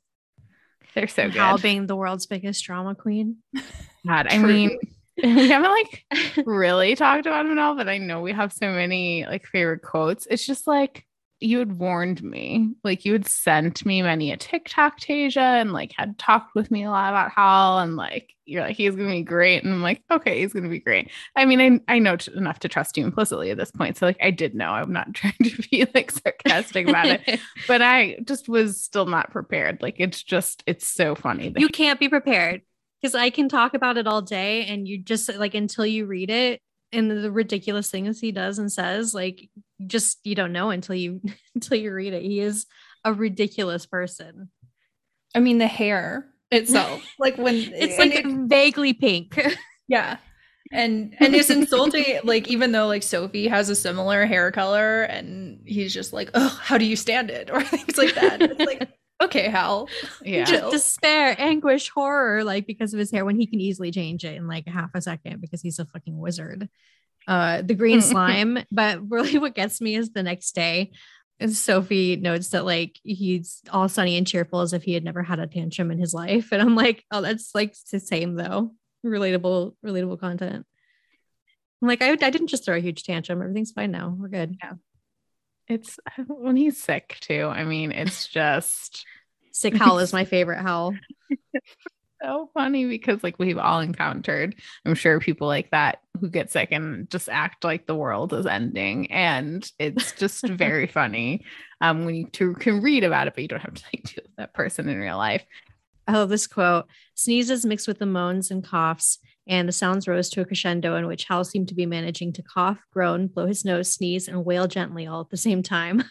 They're so good. Howl being the world's biggest drama queen. God, I mean, we haven't like really talked about him at all, but I know we have so many like favorite quotes. It's just like you had warned me, like you had sent me many a TikTok, Tasia, and like had talked with me a lot about Howl, and like you're like he's gonna be great, and I'm like okay, he's gonna be great. I mean, I I know t- enough to trust you implicitly at this point, so like I did know. I'm not trying to be like sarcastic about it, but I just was still not prepared. Like it's just it's so funny. You can't be prepared because I can talk about it all day, and you just like until you read it, and the ridiculous things he does and says like just you don't know until you until you read it. He is a ridiculous person. I mean the hair itself like when it's like it, vaguely pink. Yeah. And and it's insulting like even though like sophie has a similar hair color and he's just like oh how do you stand it? Or things like that. It's like okay howl yeah. just despair anguish horror like because of his hair when he can easily change it in like half a second because he's a fucking wizard uh the green slime but really what gets me is the next day and sophie notes that like he's all sunny and cheerful as if he had never had a tantrum in his life. And i'm like oh that's like the same though. Relatable relatable content. I'm like I, I didn't just throw a huge tantrum. Everything's fine now. We're good. Yeah. It's when he's sick too. I mean, it's just sick howl is my favorite Howl. So funny because like we've all encountered, I'm sure people like that who get sick and just act like the world is ending. And it's just very funny um when you to, can read about it, but you don't have to like deal with that person in real life. I love this quote. Sneezes mixed with the moans and coughs and the sounds rose to a crescendo in which Howl seemed to be managing to cough, groan, blow his nose, sneeze, and wail gently all at the same time.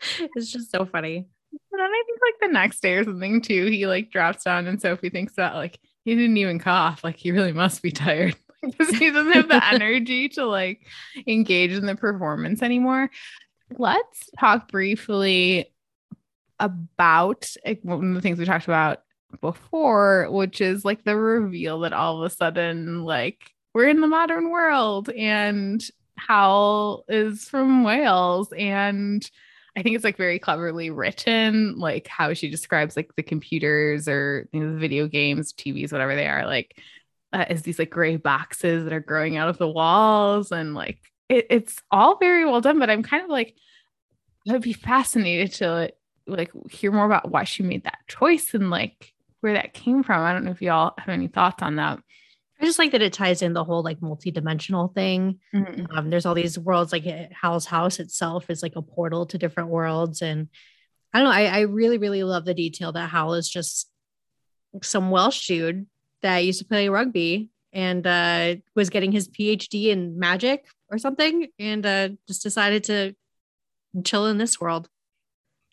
it's just so funny. And then I think like the next day or something too, he like drops down and Sophie thinks that like he didn't even cough. Like he really must be tired. because he doesn't have the energy to like engage in the performance anymore. Let's talk briefly about like, one of the things we talked about before, which is like the reveal that all of a sudden, like, we're in the modern world and Howl is from Wales. And I think it's like very cleverly written, like how she describes like the computers or you know, the video games, TVs, whatever they are, like uh, as these like gray boxes that are growing out of the walls. And like it, it's all very well done, but I'm kind of like, I'd be fascinated to like hear more about why she made that choice and like where that came from. I don't know if y'all have any thoughts on that. I just like that it ties in the whole like multi-dimensional thing. Mm-hmm. Um, there's all these worlds, like Howl's house itself is like a portal to different worlds. And I don't know, I, I really, really love the detail that Howl is just some Welsh dude that used to play rugby and uh, was getting his PhD in magic or something and uh, just decided to chill in this world.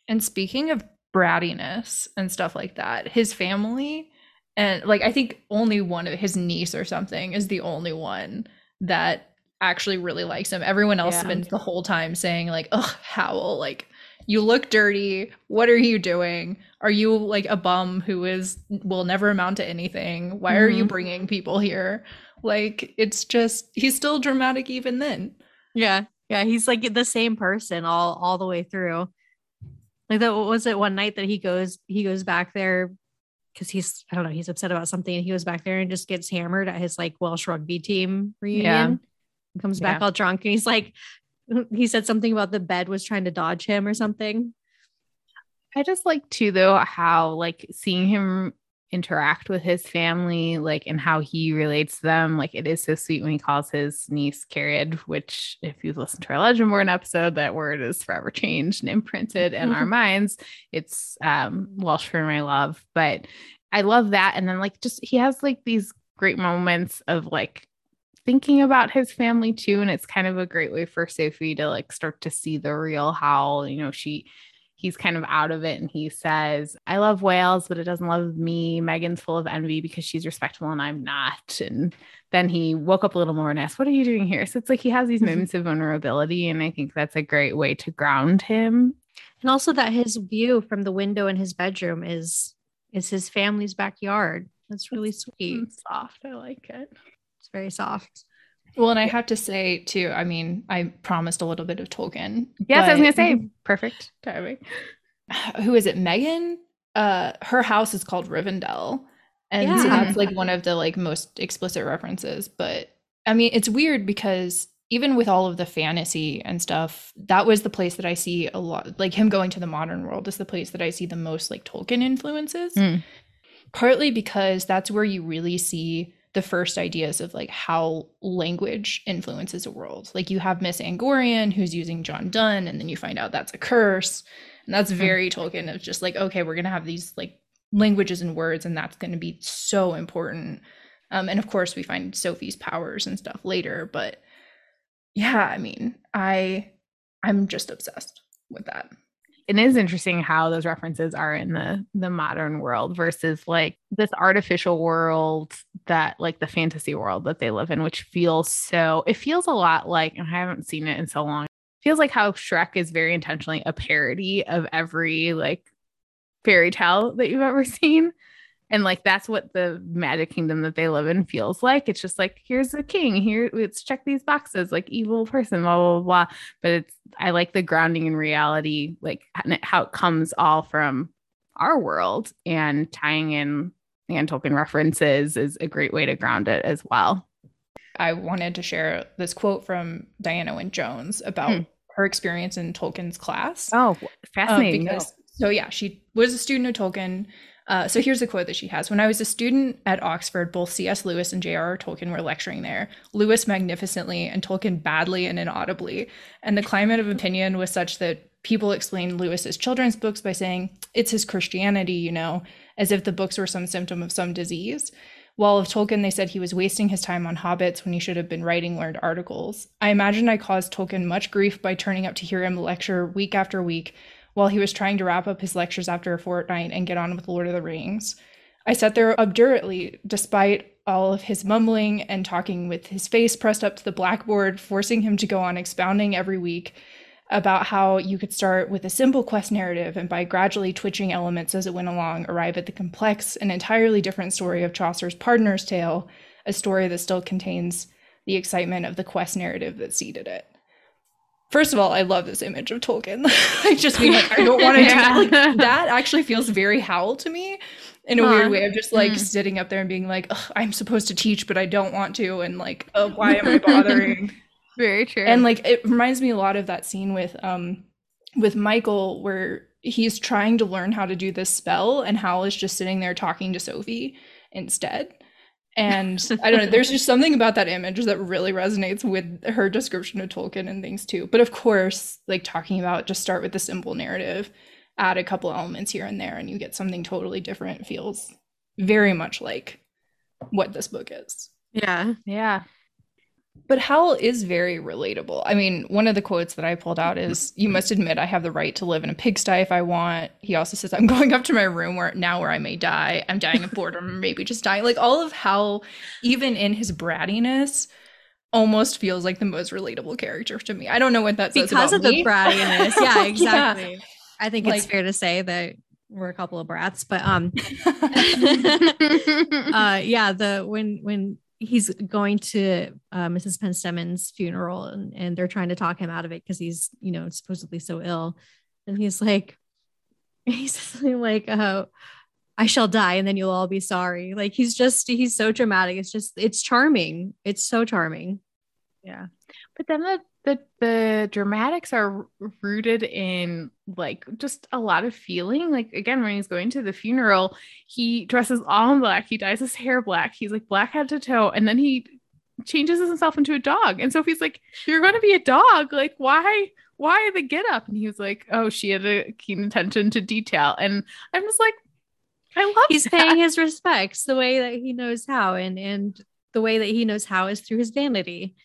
And speaking of brattiness and stuff like that, his family and like I think only one of his niece or something is the only one that actually really likes him. Everyone else yeah. spends the whole time saying like, "Oh, Howl, like you look dirty. What are you doing? Are you like a bum who is will never amount to anything? Why mm-hmm. are you mm-hmm. bringing people here?" Like it's just he's still dramatic even then. Yeah. Yeah, he's like the same person all all the way through. Like that was it one night that he goes he goes back there because he's I don't know he's upset about something and he goes back there and just gets hammered at his like Welsh rugby team reunion. Yeah. Comes back yeah. all drunk and he's like he said something about the bed was trying to dodge him or something. I just like too though how like seeing him interact with his family, like and how he relates to them. Like it is so sweet when he calls his niece Cariad, which if you've listened to our Legendborn episode, that word is forever changed and imprinted in our minds. It's um Welsh for my love. But I love that. And then like just he has like these great moments of like thinking about his family too. And it's kind of a great way for Sophie to like start to see the real Howl. You know, she he's kind of out of it and he says, I love Wales, but it doesn't love me. Megan's full of envy because she's respectable and I'm not. And then he woke up a little more and asked, What are you doing here? So it's like he has these mm-hmm. moments of vulnerability. And I think that's a great way to ground him. And also that his view from the window in his bedroom is is his family's backyard. That's really sweet. soft. I like it. It's very soft. Well, and I have to say too, I mean, I promised a little bit of Tolkien. Yes, I was gonna say perfect timing. Who is it? Megan? Uh her house is called Rivendell. And yeah. so that's like one of the like most explicit references. But I mean, it's weird because even with all of the fantasy and stuff, that was the place that I see a lot like him going to the modern world is the place that I see the most like Tolkien influences. Mm. Partly because that's where you really see the first ideas of like how language influences a world. Like you have Miss Angorian who's using John Donne, and then you find out that's a curse. And that's hmm. very. Tolkien of just like, okay, we're gonna have these like languages and words, and that's gonna be so important. Um, and of course we find Sophie's powers and stuff later, but yeah, I mean, I I'm just obsessed with that it is interesting how those references are in the the modern world versus like this artificial world that like the fantasy world that they live in which feels so it feels a lot like and i haven't seen it in so long feels like how shrek is very intentionally a parody of every like fairy tale that you've ever seen and like that's what the magic kingdom that they live in feels like it's just like here's the king here let's check these boxes like evil person blah blah blah but it's i like the grounding in reality like how it comes all from our world and tying in and Tolkien references is a great way to ground it as well. I wanted to share this quote from Diana Wynne Jones about hmm. her experience in Tolkien's class. Oh, fascinating. Uh, because, so yeah, she was a student of Tolkien. Uh, so here's a quote that she has. When I was a student at Oxford, both C.S. Lewis and J.R.R. Tolkien were lecturing there. Lewis magnificently and Tolkien badly and inaudibly. And the climate of opinion was such that people explained Lewis's children's books by saying, it's his Christianity, you know, as if the books were some symptom of some disease. While of Tolkien, they said he was wasting his time on hobbits when he should have been writing learned articles. I imagine I caused Tolkien much grief by turning up to hear him lecture week after week while he was trying to wrap up his lectures after a fortnight and get on with Lord of the Rings. I sat there obdurately, despite all of his mumbling and talking with his face pressed up to the blackboard, forcing him to go on expounding every week about how you could start with a simple quest narrative and by gradually twitching elements as it went along, arrive at the complex and entirely different story of Chaucer's Pardoner's Tale, a story that still contains the excitement of the quest narrative that seeded it. First of all, I love this image of Tolkien. I just mean like I don't want to yeah. do. Like that actually feels very Howl to me in a huh. weird way of just like mm. sitting up there and being like, I'm supposed to teach, but I don't want to, and like, oh, why am I bothering? Very true. And like it reminds me a lot of that scene with um with Michael where he's trying to learn how to do this spell and Howl is just sitting there talking to Sophie instead. And I don't know, there's just something about that image that really resonates with her description of Tolkien and things too. But of course, like talking about just start with the simple narrative, add a couple elements here and there, and you get something totally different. feels very much like what this book is. Yeah. Yeah. But Howl is very relatable. I mean, one of the quotes that I pulled out is You must admit I have the right to live in a pigsty if I want. He also says, I'm going up to my room where now where I may die. I'm dying of boredom, or maybe just dying. Like all of Howl even in his brattiness, almost feels like the most relatable character to me. I don't know what that says because of me. the brattiness. Yeah, exactly. yeah. I think like, it's fair to say that we're a couple of brats, but um uh yeah, the when when he's going to uh, Mrs. Penstemon's funeral and, and they're trying to talk him out of it because he's, you know, supposedly so ill. And he's like, he's like, uh, I shall die and then you'll all be sorry. Like he's just, he's so dramatic. It's just, it's charming. It's so charming. Yeah. But then the the the dramatics are rooted in like just a lot of feeling. Like again when he's going to the funeral he dresses all in black he dyes his hair black he's like black head to toe and then he changes himself into a dog. And sophie's like you're going to be a dog like why why the get up? And he was like oh she had a keen attention to detail. And i'm just like i love he's that. paying his respects the way that he knows how and and the way that he knows how is through his vanity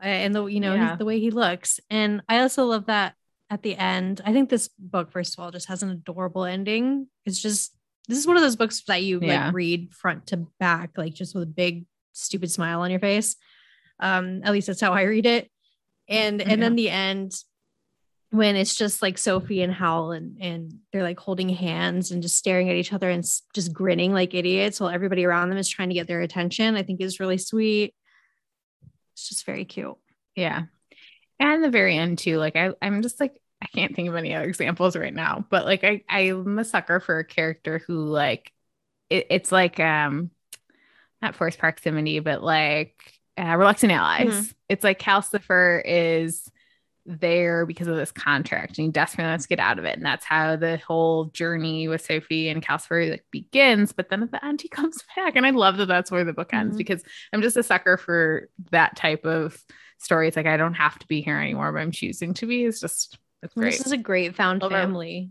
and the you know yeah. the way he looks. And i also love that at the end i think this book first of all just has an adorable ending. It's just this is one of those books that you yeah. like read front to back like just with a big stupid smile on your face. Um at least that's how i read it. And and then the end when it's just like sophie and howl and and they're like holding hands and just staring at each other and just grinning like idiots while everybody around them is trying to get their attention i think is really sweet it's just very cute. Yeah. And the very end too, like I, I'm just like, I can't think of any other examples right now, but like I, I'm a sucker for a character who like it, it's like um not forced proximity, but like uh, reluctant allies. Mm-hmm. It's like Calcifer is there because of this contract and he desperately wants to get out of it. And that's how the whole journey with Sophie and Calcifer like begins. But then at the end, he comes back. And I love that that's where the book ends mm-hmm. because I'm just a sucker for that type of story. It's like, I don't have to be here anymore, but I'm choosing to be. It's just, it's great. This is a great found love family.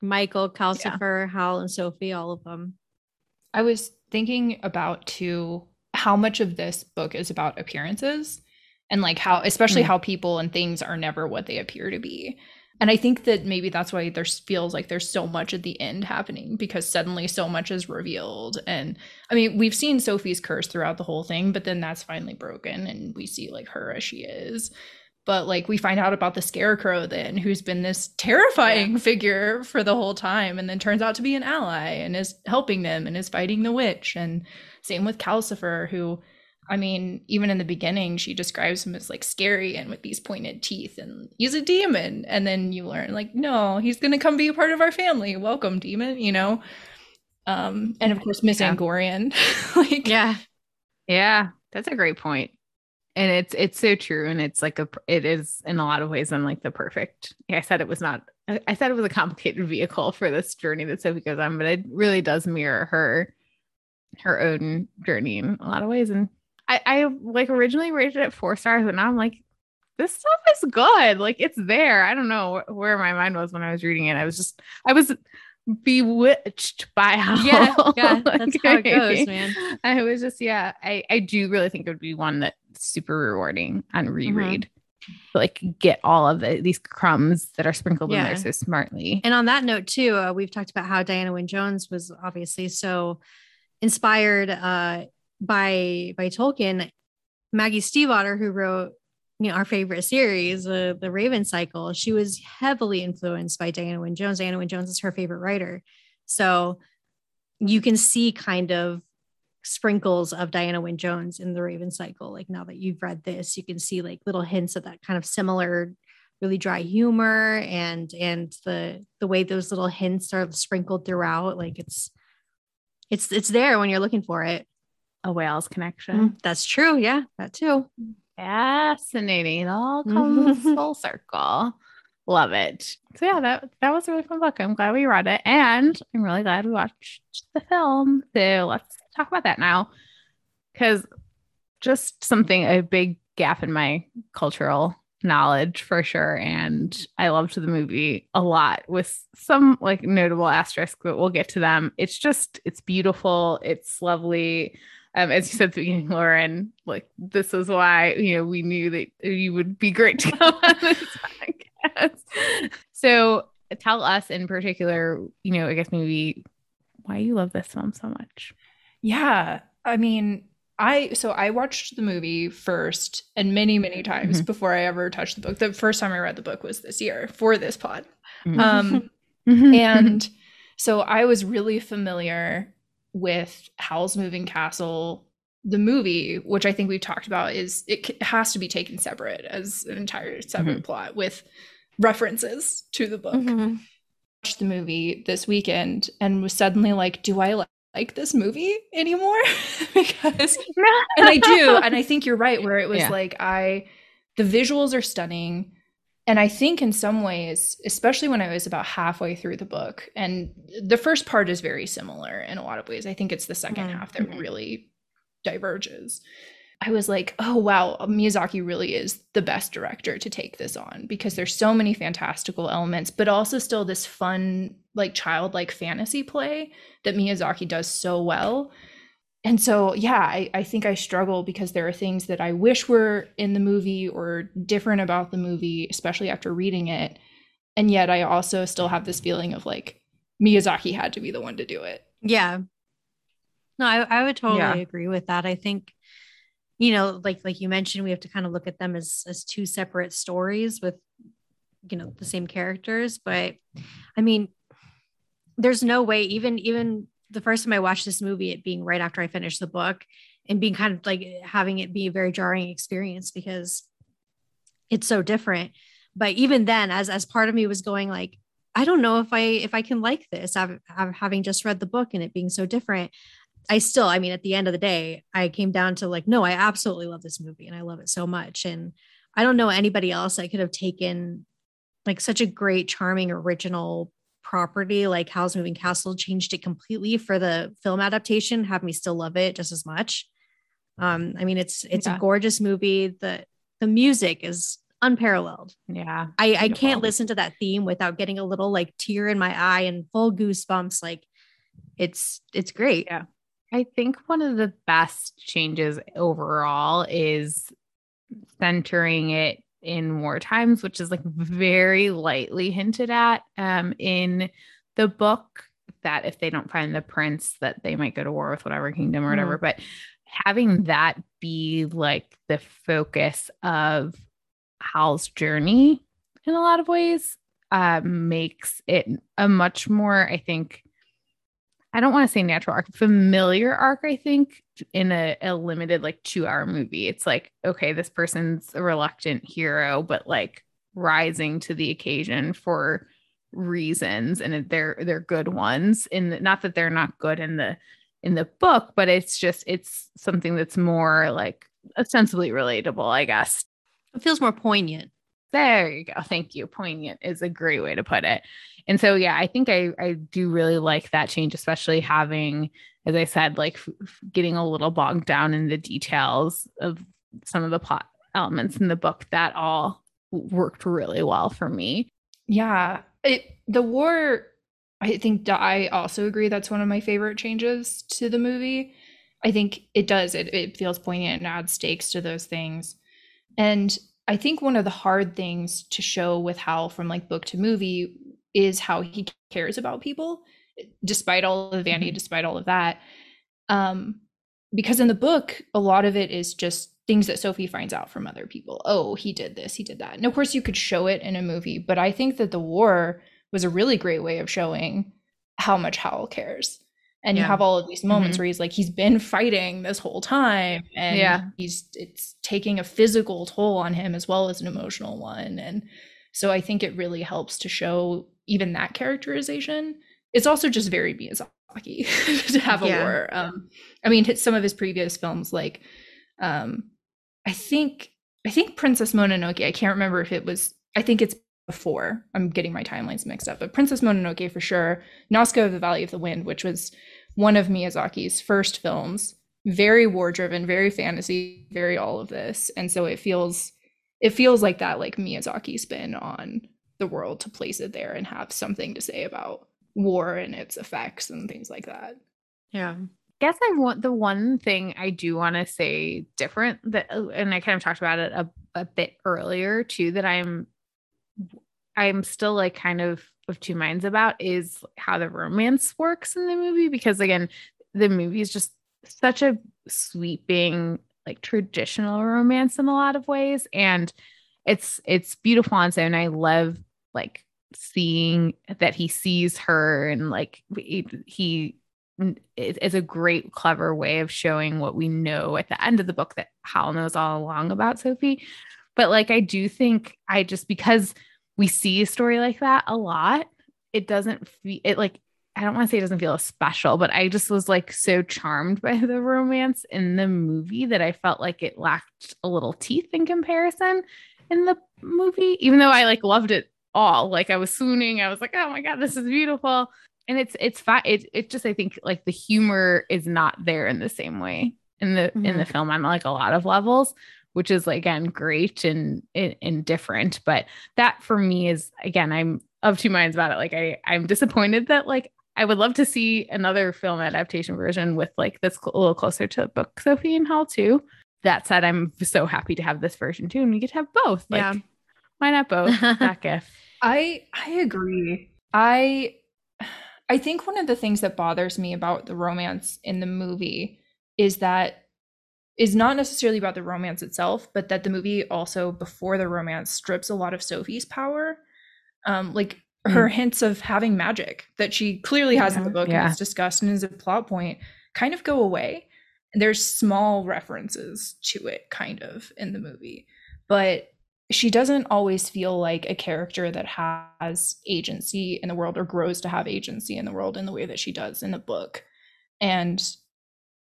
Michael, Calcifer, yeah. Howl, and Sophie, all of them. I was thinking about too how much of this book is about appearances and like how especially mm. how people and things are never what they appear to be. And i think that maybe that's why there feels like there's so much at the end happening because suddenly so much is revealed. And i mean we've seen sophie's curse throughout the whole thing but then that's finally broken and we see like her as she is. But like we find out about the scarecrow then who's been this terrifying yeah. figure for the whole time and then turns out to be an ally and is helping them and is fighting the witch. And same with calcifer who I mean, even in the beginning, she describes him as like scary and with these pointed teeth, and he's a demon. And then you learn, like, no, he's gonna come be a part of our family. Welcome, demon. You know. Um, and of course, Miss yeah. Angorian. like, yeah, yeah, that's a great point. And it's it's so true, and it's like a it is in a lot of ways. I'm like the perfect. I said it was not. I said it was a complicated vehicle for this journey that Sophie goes on, but it really does mirror her her own journey in a lot of ways and I, I like originally rated it four stars, but now I'm like, this stuff is good. Like it's there. I don't know where my mind was when I was reading it. I was just, I was bewitched by how yeah, yeah that's how it goes man i was just yeah i i do really think it would be one that's super rewarding on mm-hmm. reread mm-hmm. like get all of the, these crumbs that are sprinkled yeah. in there so smartly and on that note too uh, we've talked about how diana wynne jones was obviously so inspired uh, by by Tolkien. Maggie Stiefvater, who wrote you know our favorite series, uh, the Raven Cycle, she was heavily influenced by Diana Wynne Jones. Diana Wynne Jones is her favorite writer, so you can see kind of sprinkles of Diana Wynne Jones in the Raven Cycle. Like now that you've read this, you can see like little hints of that kind of similar really dry humor and and the the way those little hints are sprinkled throughout like it's it's it's there when you're looking for it a Wales connection mm, that's true yeah that too fascinating it all comes full circle love it so yeah that that was a really fun book i'm glad we read it and i'm really glad we watched the film so let's talk about that now because just something a big gap in my cultural knowledge for sure. And I loved the movie a lot with some like notable asterisks, but we'll get to them. It's just, it's beautiful. It's lovely. Um, as you said at the beginning, Lauren, like this is why, you know, we knew that you would be great to come on this podcast. So tell us in particular, you know, I guess maybe why you love this film so much. Yeah. I mean, I so I watched the movie first and many many times mm-hmm. before I ever touched the book. The first time I read the book was this year for this pod. Mm-hmm. Um mm-hmm. and so I was really familiar with Howl's Moving Castle the movie, which I think we've talked about is it has to be taken separate as an entire separate mm-hmm. plot with references to the book. Mm-hmm. Watched the movie this weekend and was suddenly like, do I like this movie anymore because and I do and I think you're right where it was yeah. like I the visuals are stunning and I think in some ways especially when I was about halfway through the book and the first part is very similar in a lot of ways I think it's the 2nd mm-hmm. half that really diverges I was like, oh, wow, Miyazaki really is the best director to take this on because there's so many fantastical elements, but also still this fun, like childlike fantasy play that Miyazaki does so well. And so, yeah, I, I think I struggle because there are things that I wish were in the movie or different about the movie, especially after reading it. And yet I also still have this feeling of like Miyazaki had to be the one to do it. Yeah. No, I, I would totally yeah. agree with that. I think you know like like you mentioned we have to kind of look at them as as two separate stories with you know the same characters but i mean there's no way even even the first time i watched this movie it being right after i finished the book and being kind of like having it be a very jarring experience because it's so different but even then as as part of me was going like i don't know if i if i can like this I've, I've having just read the book and it being so different I still, I mean, at the end of the day, I came down to like, no, I absolutely love this movie and I love it so much. And I don't know anybody else that could have taken like such a great, charming, original property like Howl's Moving Castle, changed it completely for the film adaptation, have me still love it just as much. Um, I mean, it's it's yeah. a gorgeous movie. The the music is unparalleled. Yeah. I, I can't listen to that theme without getting a little like tear in my eye and full goosebumps. Like it's it's great. Yeah. I think one of the best changes overall is centering it in war times, which is like very lightly hinted at um, in the book that if they don't find the prince that they might go to war with whatever kingdom or whatever. Mm. But having that be like the focus of Howl's journey in a lot of ways uh, makes it a much more, I think, I don't want to say natural arc, familiar arc, I think, in a, a limited like two hour movie. It's like, okay, this person's a reluctant hero, but like rising to the occasion for reasons and they're they're good ones. And not that they're not good in the in the book but it's just it's something that's more like ostensibly relatable i guess. It feels more poignant there you go. Thank you. Poignant is a great way to put it. And so yeah i think i i do really like that change especially having as i said like f- getting a little bogged down in the details of some of the plot elements in the book that all worked really well for me. Yeah. It the war i think i also agree that's one of my favorite changes to the movie. I think it does. It, it feels poignant and adds stakes to those things. And i think one of the hard things to show with Howl from like book to movie is how he cares about people despite all of Vandy, mm-hmm. despite all of that. Um, because in the book, a lot of it is just things that Sophie finds out from other people. Oh, he did this, he did that. And of course, you could show it in a movie, but I think that the war was a really great way of showing how much Howl cares. And yeah. you have all of these moments mm-hmm. where he's like, he's been fighting this whole time, and yeah. he's it's taking a physical toll on him as well as an emotional one. And so I think it really helps to show even that characterization. It's also just very Miyazaki to have a yeah. war. Um, I mean, some of his previous films, like um, I think I think Princess Mononoke. I can't remember if it was. I think it's before. I'm getting my timelines mixed up, but Princess Mononoke for sure. Nausicaä of the Valley of the Wind, which was one of Miyazaki's first films, very war driven, very fantasy, very all of this, and so it feels it feels like that like Miyazaki spin on the world to place it there and have something to say about war and its effects and things like that. Yeah guess I want the one thing I do want to say different that, and I kind of talked about it a, a bit earlier too, that I'm, I'm still like kind of of two minds about is how the romance works in the movie because again, the movie is just such a sweeping like traditional romance in a lot of ways and it's it's beautiful and so and I love like seeing that he sees her and like he, it's a great, clever way of showing what we know at the end of the book that Howl knows all along about Sophie. But like, I do think I just because we see a story like that a lot, it doesn't feel it like I don't want to say it doesn't feel special, but I just was like so charmed by the romance in the movie that I felt like it lacked a little teeth in comparison in the movie, even though I like loved it all. Like I was swooning, I was like, oh my God, this is beautiful and it's it's fine it, it just i think like the humor is not there in the same way in the mm-hmm. in the mm-hmm. film on like a lot of levels which is like, again great and, and different. But that for me is again i'm of two minds about it. Like i i'm disappointed that like i would love to see another film adaptation version with like this a little closer to the book sophie and howl too. That said i'm so happy to have this version too and we get to have both. Like yeah. why not both? That gift i i agree. I I think one of the things that bothers me about the romance in the movie is that is not necessarily about the romance itself, but that the movie also before the romance strips a lot of Sophie's power. Um, like mm. her hints of having magic that she clearly has yeah, in the book yeah. and is discussed and is a plot point kind of go away. There's small references to it kind of in the movie. But she doesn't always feel like a character that has agency in the world or grows to have agency in the world in the way that she does in the book. And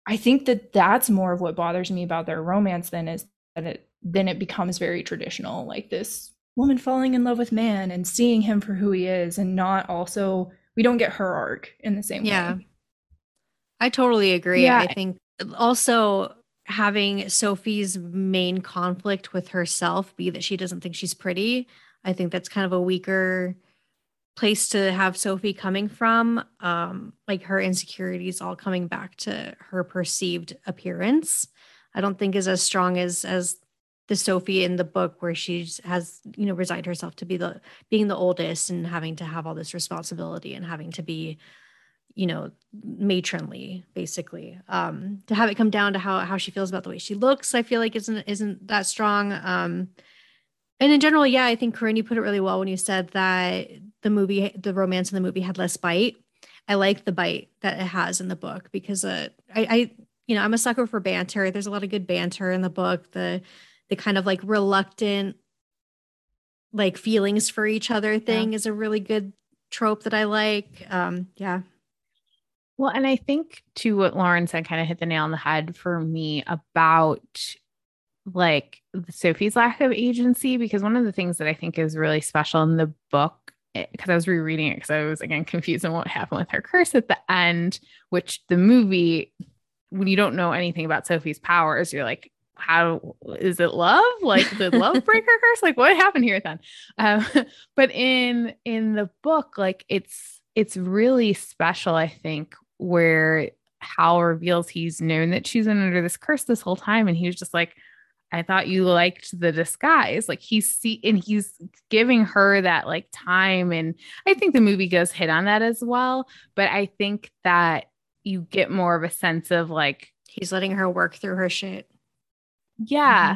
I think that that's more of what bothers me about their romance than is that it then it becomes very traditional like this woman falling in love with man and seeing him for who he is and not also we don't get her arc in the same way. yeah. way. I totally agree. Yeah. I think also having Sophie's main conflict with herself be that she doesn't think she's pretty. I think that's kind of a weaker place to have Sophie coming from. Um, like her insecurities all coming back to her perceived appearance. I don't think is as strong as as the Sophie in the book where she has, you know, resigned herself to be the being the oldest and having to have all this responsibility and having to be you know matronly basically um to have it come down to how how she feels about the way she looks i feel like isn't isn't that strong um and in general yeah i think corinne you put it really well when you said that the movie the romance in the movie had less bite. I like the bite that it has in the book because uh i i you know i'm a sucker for banter. There's a lot of good banter in the book. The the kind of like reluctant like feelings for each other thing yeah. is a really good trope that i like. Um yeah. Well, and I think to what Lauren said kind of hit the nail on the head for me about like Sophie's lack of agency because one of the things that I think is really special in the book because I was rereading it because I was again confused on what happened with her curse at the end, which the movie, when you don't know anything about Sophie's powers, you're like, how is it love? Like the love break her curse? Like what happened here then? Um, but in in the book, like it's it's really special, I think, where Howl reveals he's known that she's been under this curse this whole time. And he was just like, I thought you liked the disguise. Like he's see and he's giving her that like time. And I think the movie goes hit on that as well. But I think that you get more of a sense of like He's letting her work through her shit. yeah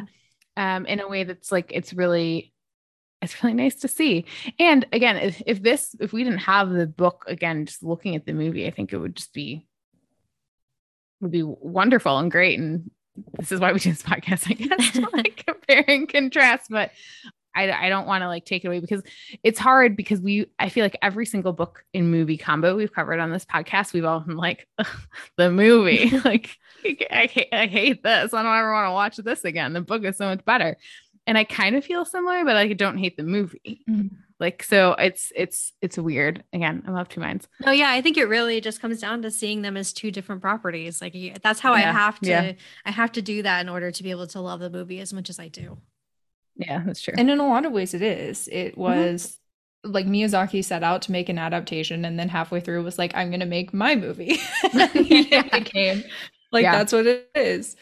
um in a way that's like it's really it's really nice to see and again if, if this if we didn't have the book again just looking at the movie i think it would just be would be wonderful and great and this is why we do this podcast i guess to like compare and contrast but I, I don't want to like take it away because it's hard because we I feel like every single book in movie combo we've covered on this podcast we've all been like the movie. Like I hate, I hate this. I don't ever want to watch this again. The book is so much better. And I kind of feel similar but like, I don't hate the movie mm-hmm. Like so it's it's it's weird again I'm of two minds No, yeah, I think it really just comes down to seeing them as two different properties. Like that's how I have to yeah. I have to do that in order to be able to love the movie as much as I do. yeah that's true And in a lot of ways, it is. It was like Miyazaki set out to make an adaptation, and then halfway through was like, "I'm going to make my movie." And it became like Yeah. that's what it is.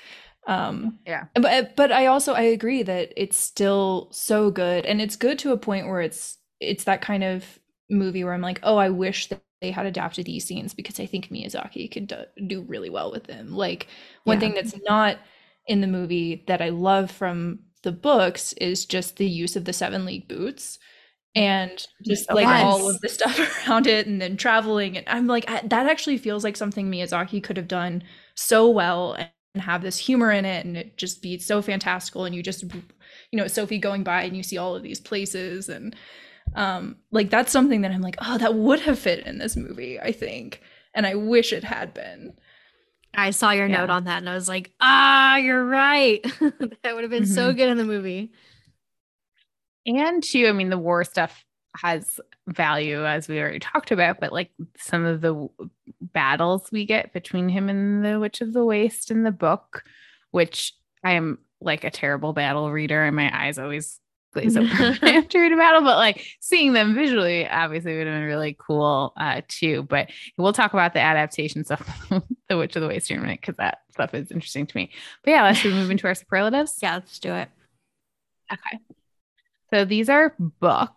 Um, Yeah. But but I also I agree that it's still so good, and it's good to a point where it's it's that kind of movie where I'm like, oh, I wish that they had adapted these scenes because I think Miyazaki could do, do really well with them. Like one Yeah. thing that's not in the movie that I love from the books is just the use of the seven league boots and just like Yes. all of the stuff around it and then traveling and I'm like that actually feels like something Miyazaki could have done so well and have this humor in it and it just be so fantastical and you just you know Sophie going by and you see all of these places and um like that's something that I'm like oh that would have fit in this movie I think and I wish it had been I saw your Yeah. note on that and I was like, ah, you're right. that would have been so good in the movie. and too i mean the war stuff has value as we already talked about but like some of the w- battles we get between him and the witch of the waste in the book which i am like a terrible battle reader and my eyes always glaze over when I have to read a battle but like seeing them visually obviously would have been really cool uh too but we'll talk about the adaptation stuff the witch of the waste minute because that stuff is interesting to me but yeah let's move into our superlatives Yeah, let's do it. Okay. So these are book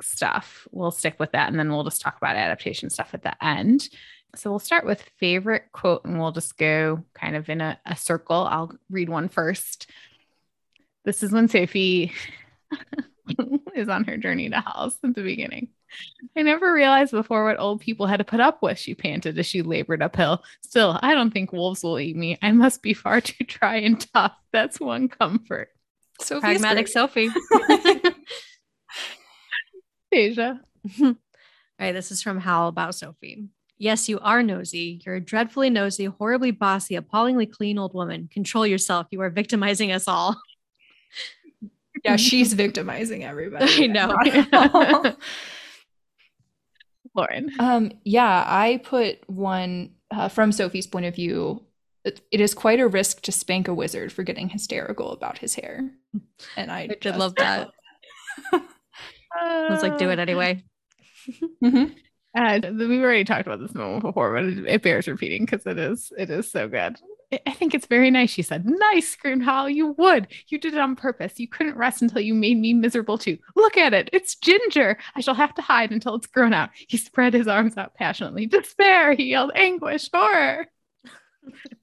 stuff. We'll stick with that and then we'll just talk about adaptation stuff at the end. So we'll start with favorite quote and we'll just go kind of in a, a circle. I'll read one first. This is when Sophie is on her journey to house at the beginning. I never realized before what old people had to put up with, she panted as she labored uphill. Still, I don't think wolves will eat me. I must be far too dry and tough. That's one comfort. Sophie's Pragmatic great. Sophie. All Deja. right, this is from Howl about Sophie. Yes, you are nosy. You're a dreadfully nosy, horribly bossy, appallingly clean old woman. Control yourself. You are victimizing us all. Yeah she's victimizing everybody I know. Lauren. Um, yeah, I put one uh, from Sophie's point of view. It, it is quite a risk to spank a wizard for getting hysterical about his hair, and I, I did love that. I was like, do it anyway. Mhm. Uh, we've already talked about this moment before, but it, it bears repeating because it is it is so good. I- think it's very nice. She said, "Nice," screamed Howl. You would. You did it on purpose. You couldn't rest until you made me miserable too. Look at it. It's Ginger. I shall have to hide until it's grown out. He spread his arms out passionately. Despair. He yelled. Anguish. Horror.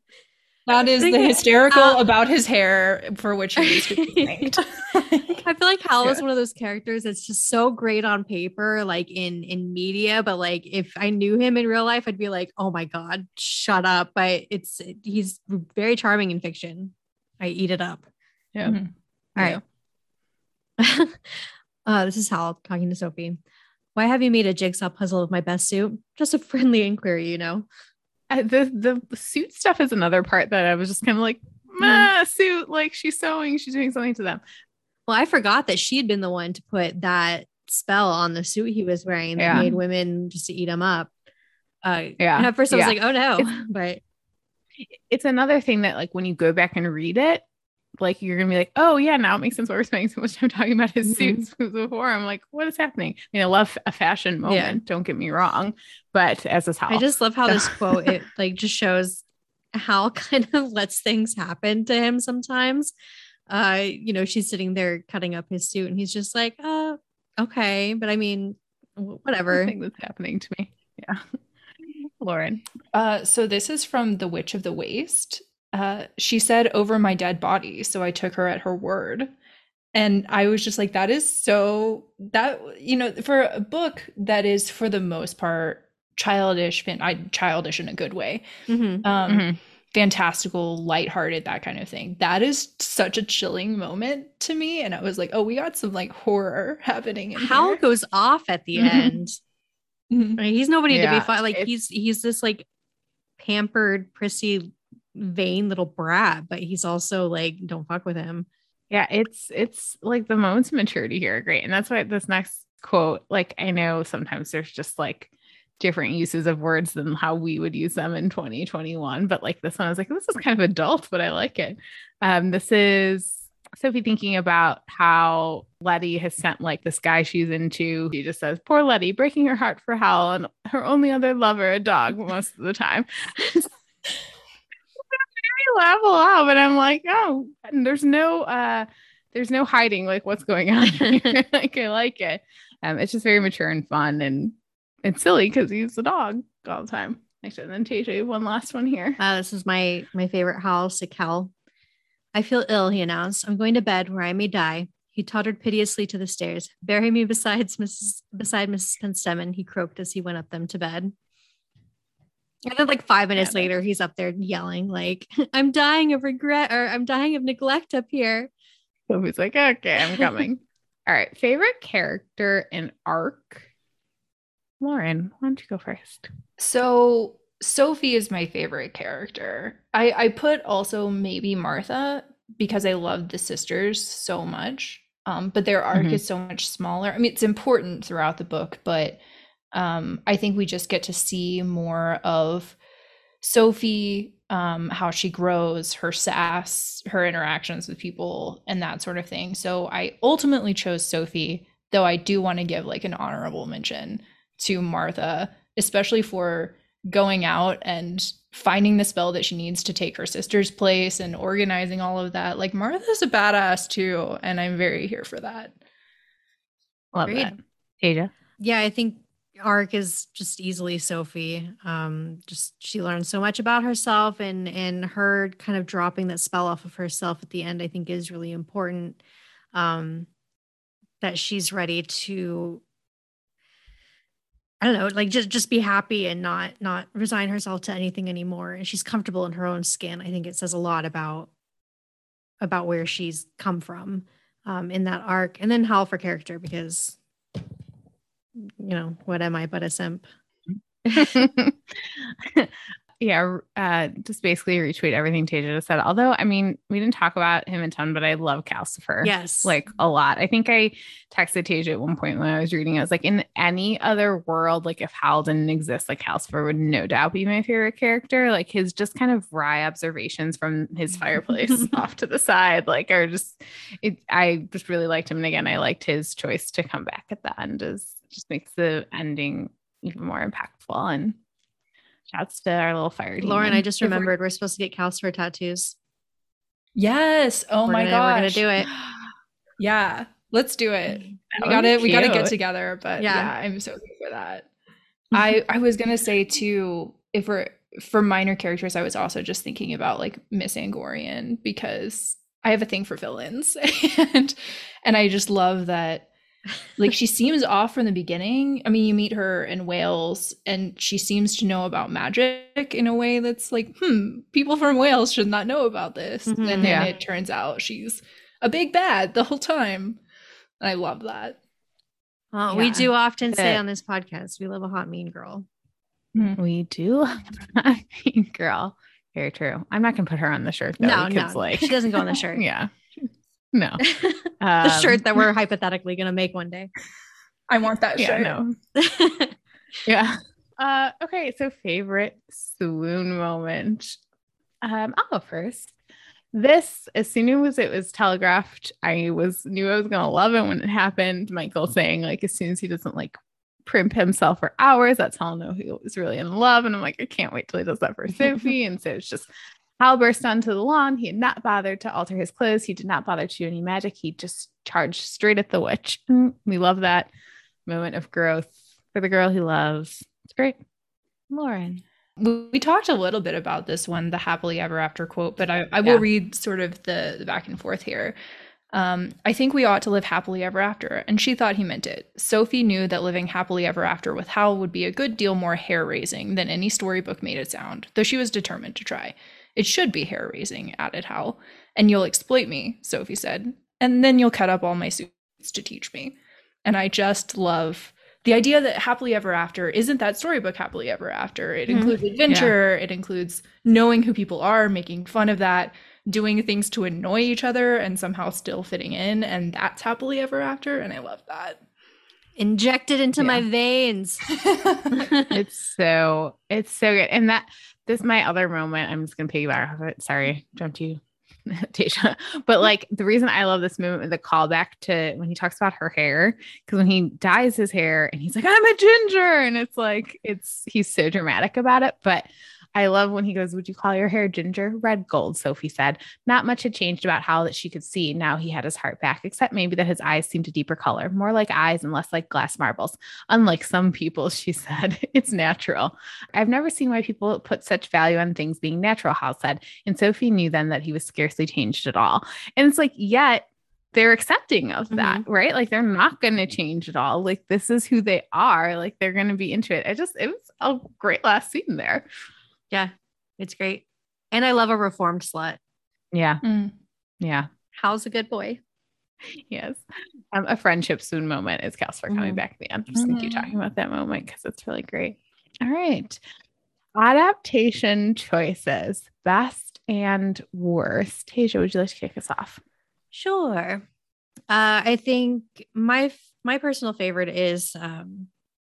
That is the hysterical about his hair for which he needs to be spanked. I feel like Howl is one of those characters that's just so great on paper, like in in media, but like if I knew him in real life, I'd be like, oh my god, shut up. But it's he's very charming in fiction. I eat it up. Yeah. Mhm. All right. uh, this is Howl talking to Sophie. Why have you made a jigsaw puzzle of my best suit? Just a friendly inquiry, you know. The the suit stuff is another part that I was just kind of like, ah, suit. Like she's sewing. She's doing something to them. Well, I forgot that she had been the one to put that spell on the suit he was wearing that Yeah. made women just to eat him up. Uh, Yeah. and at first I was Yeah. like, oh no, It's- but it's another thing that like when you go back and read it, like you're gonna be like, oh yeah, now it makes sense why we're spending so much time talking about his Mhm. suits because before I'm like, what is happening? I mean, I love a fashion moment, Yeah. don't get me wrong, but as is how I just love how this quote it like just shows how kind of lets things happen to him sometimes. Uh, you know, she's sitting there cutting up his suit, and he's just like, uh, okay, but I mean, wh- whatever. thing that's happening to me. Yeah. Lauren. Uh, so this is from The Witch of the Waste. Uh, she said, over my dead body. So I took her at her word. And I was just like, that is so, that, you know, for a book that is for the most part childish, I childish in a good way, Mhm. um, Mhm. fantastical, lighthearted, that kind of thing. That is such a chilling moment to me. And I was like, oh, we got some like horror happening in Howl here. goes off at the Mhm. end. Mhm. I mean, he's nobody to be fun. Like it's- he's he's this like pampered, prissy, vain little brat, but he's also like, don't fuck with him. Yeah, it's it's like the moments of maturity here great. And that's why this next quote, like I know sometimes there's just like different uses of words than how we would use them in 2021. But like this one, I was like, this is kind of adult, but I like it. Um, this is Sophie thinking about how Letty has sent like this guy she's into. She just says, Poor Letty, breaking her heart for Howl and her only other lover, a dog, most of the time. A lot, but I'm like, oh, there's no uh there's no hiding like what's going on like I like it. Um, it's just very mature and fun and it's silly because he's a dog all the time. Actually, and then TJ, one last one here. Uh, this is my my favorite sick Howl. I feel ill, he announced. I'm going to bed where I may die. He tottered piteously to the stairs. Bury me beside Mrs. beside Mrs. Penstemon, he croaked as he went up them to bed. And then like five minutes Yeah, later, he's up there yelling, like, I'm dying of regret or I'm dying of neglect up here. Sophie's like, okay, I'm coming. all right. Favorite character and arc. Lauren, why don't you go first? So Sophie is my favorite character. I I put also maybe Martha because I love the sisters so much. Um, but their arc Mhm. is so much smaller. I mean, it's important throughout the book, but um, I think we just get to see more of Sophie, um, how she grows, her sass, her interactions with people, and that sort of thing. So I ultimately chose Sophie, though I do want to give like an honorable mention to Martha, especially for going out and finding the spell that she needs to take her sister's place and organizing all of that. Like Martha's a badass too, and I'm very here for that. Love Agreed. that. Tasia. Yeah, I think arc is just easily Sophie. Um, just she learns so much about herself and and her kind of dropping that spell off of herself at the end, I think is really important. Um, that she's ready to I don't know, like just just be happy and not not resign herself to anything anymore. And she's comfortable in her own skin. I think it says a lot about about where she's come from um, in that arc. And then Howl for character because you know, what am I but a simp? yeah, uh, just basically retweet everything Tasia just said. Although, I mean, we didn't talk about him a ton, but I love Calcifer. Yes. Like a lot. I think I texted Tasia at one point when I was reading. I was like, in any other world, like if Howl didn't exist, like Calcifer would no doubt be my favorite character. Like his just kind of wry observations from his fireplace off to the side, like are just. It, I just really liked him, and again, I liked his choice to come back at the end. Is just makes the ending even more impactful and. Shouts to our little fire team. Lauren, I just remembered we're supposed to get Calcifer tattoos. Yes. Oh We're my gonna- we're gonna do it. Yeah. Let's do it. That we gotta we gotta get together but Yeah. yeah, i'm so good for that i i was gonna say too if we're for minor characters i was also just thinking about like miss angorian because i have a thing for villains and and i just love that like she seems off from the beginning i mean you meet her in wales and she seems to know about magic in a way that's like hmm people from wales should not know about this Mhm. and then Yeah. it turns out she's a big bad the whole time i love that Well, we do often say on this podcast, we love a hot mean girl. We do. I mean, girl. Very true. I'm not gonna put her on the shirt though. no, because, no, like she doesn't go on the shirt. Yeah. No. the Um, shirt that we're hypothetically gonna make one day. i want that Yeah, shirt no. Yeah. Uh okay, so favorite swoon moment. Um, I'll go first. This, as soon as it was telegraphed, I was knew I was gonna love it when it happened. Michael saying, like, as soon as he doesn't like primp himself for hours, that's how I'll know he was really in love. And I'm like, I can't wait till he does that for Sophie. and so it's just Howl burst onto the lawn. He had not bothered to alter his clothes. He did not bother to do any magic. He just charged straight at the witch. Mm, We love that moment of growth for the girl he loves. It's great. Lauren. We, we talked a little bit about this one, the happily ever after quote, but I, I will Yeah. read sort of the, the back and forth here. Um, I think we ought to live happily ever after. And she thought he meant it. Sophie knew that living happily ever after with Howl would be a good deal more hair raising than any storybook made it sound, though she was determined to try. It should be hair raising, added Howl. And you'll exploit me, Sophie said. And then you'll cut up all my suits to teach me. And I just love the idea that happily ever after isn't that storybook happily ever after. It Mhm. includes adventure, it includes knowing who people are, making fun of that, doing things to annoy each other and somehow still fitting in. And that's happily ever after. And I love that. Inject it into my veins. it's so it's so good. And that this is my other moment. I'm just gonna piggyback off it. Sorry, jumped you, Tasha. But like the reason I love this moment, the callback to when he talks about her hair, because when he dyes his hair and he's like, I'm a ginger, and it's like it's he's so dramatic about it. But I love when he goes, Would you call your hair ginger? Red gold, Sophie said. Not much had changed about Howl that she could see. Now he had his heart back, except maybe that his eyes seemed a deeper color, more like eyes and less like glass marbles. Unlike some people, she said, it's natural. I've never seen why people put such value on things being natural, Howl said. And Sophie knew then that he was scarcely changed at all. And it's like, yet they're accepting of that, mm-hmm. right? Like they're not going to change at all. Like this is who they are. Like they're going to be into it. I just, it was a great last scene there. Yeah, it's great. And I love a reformed slut. Yeah. Mm. Yeah. Howl's a good boy? Yes. Um, a friendship soon moment is Calcifer coming Mhm. back at the end. I'm just going to keep talking about that moment because it's really great. All right. Adaptation choices best and worst. Tasia, would you like to kick us off? Sure. Uh, I think my my personal favorite is um,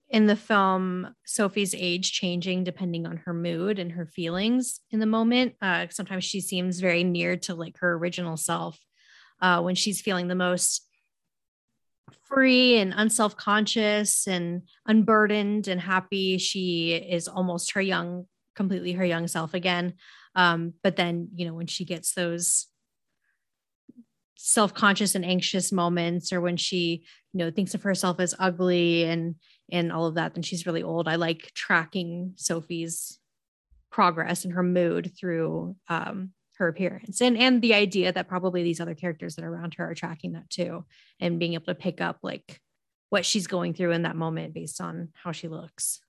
in the film Sophie's age changing depending on her mood and her feelings in the moment. Uh, sometimes she seems very near to like her original self uh, when she's feeling the most free and unself conscious and unburdened and happy. She is almost her young, completely her young self again. Um, but then, you know, when she gets those self-conscious and anxious moments or when she you know thinks of herself as ugly and and all of that then she's really old. I like tracking sophie's progress and her mood through um her appearance and and the idea that probably these other characters that are around her are tracking that too and being able to pick up like what she's going through in that moment based on how she looks.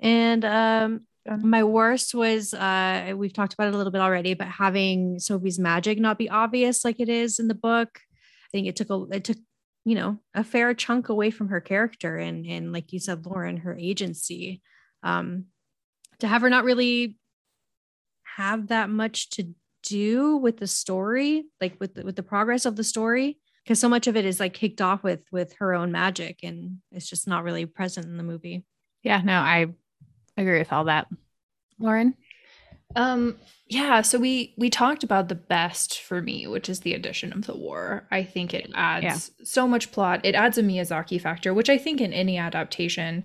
And um my worst was uh we've talked about it a little bit already but having sophie's magic not be obvious like it is in the book. I think it took a it took you know a fair chunk away from her character and and like you said lauren her agency um to have her not really have that much to do with the story like with the, with the progress of the story because so much of it is like kicked off with with her own magic and it's just not really present in the movie Yeah, no, I agree with all that. Lauren? Um, yeah, so we we talked about the best for me, which is the addition of the war. I think it adds so much plot. It adds a Miyazaki factor, which I think in any adaptation,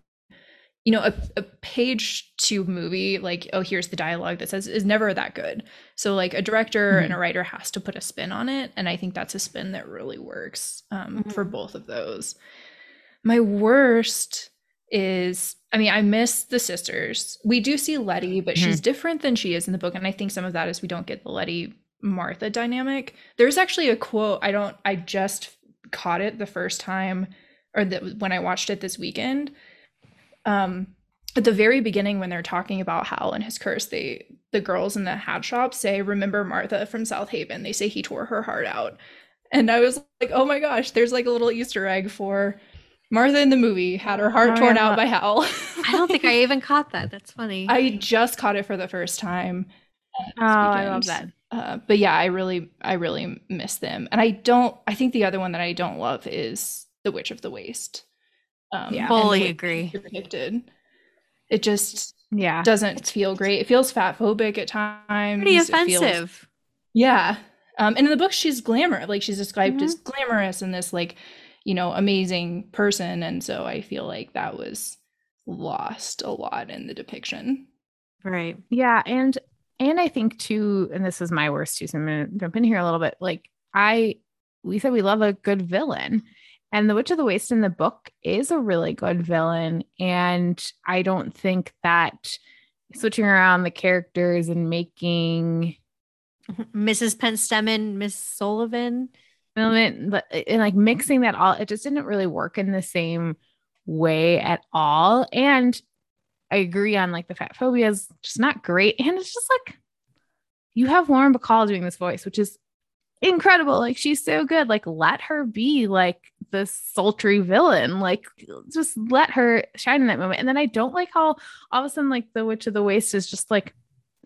you know, a, a page to movie, like, oh, here's the dialogue that says is never that good. So like a director and a writer has to put a spin on it. And I think that's a spin that really works um, Mhm. for both of those. My worst is I mean, I miss the sisters. We do see Letty, but she's different than she is in the book. And I think some of that is we don't get the Letty Martha dynamic. There's actually a quote, I don't I just caught it the first time or the, when I watched it this weekend. Um at the very beginning when they're talking about Howl and his curse, they the girls in the hat shop say, Remember Martha from South Haven. They say he tore her heart out. And I was like, oh my gosh, there's like a little Easter egg for Martha in the movie had her heart Oh, torn yeah. out by Howl. i don't think i even caught that that's funny I just caught it for the first time. this Oh, I love that. Uh, but yeah, I really, I really miss them. And I don't. I think the other one that I don't love is the Witch of the Waste. Um, Yeah. and Fully the way agree. it's depicted. It just Yeah. doesn't feel great. It feels fat phobic at times. pretty It feels- offensive yeah. Um, and in the book, she's glamour. Like she's described Mm-hmm. as glamorous and this like, you know, amazing person. And so I feel like that was lost a lot in the depiction. right Yeah, and and I think too, and this is my worst too. So I'm gonna jump in here a little bit. Like I, we said we love a good villain, and the Witch of the Waste in the book is a really good villain, and I don't think that switching around the characters and making Mrs. Penstemon, Miss Suliman. And like mixing that all, it just didn't really work in the same way at all. And I agree on like the fat phobia is just not great. And it's just like you have Lauren Bacall doing this voice, which is incredible. Like she's so good. Like let her be like the sultry villain. Like just let her shine in that moment. And then I don't like how all of a sudden like the Witch of the Waste is just like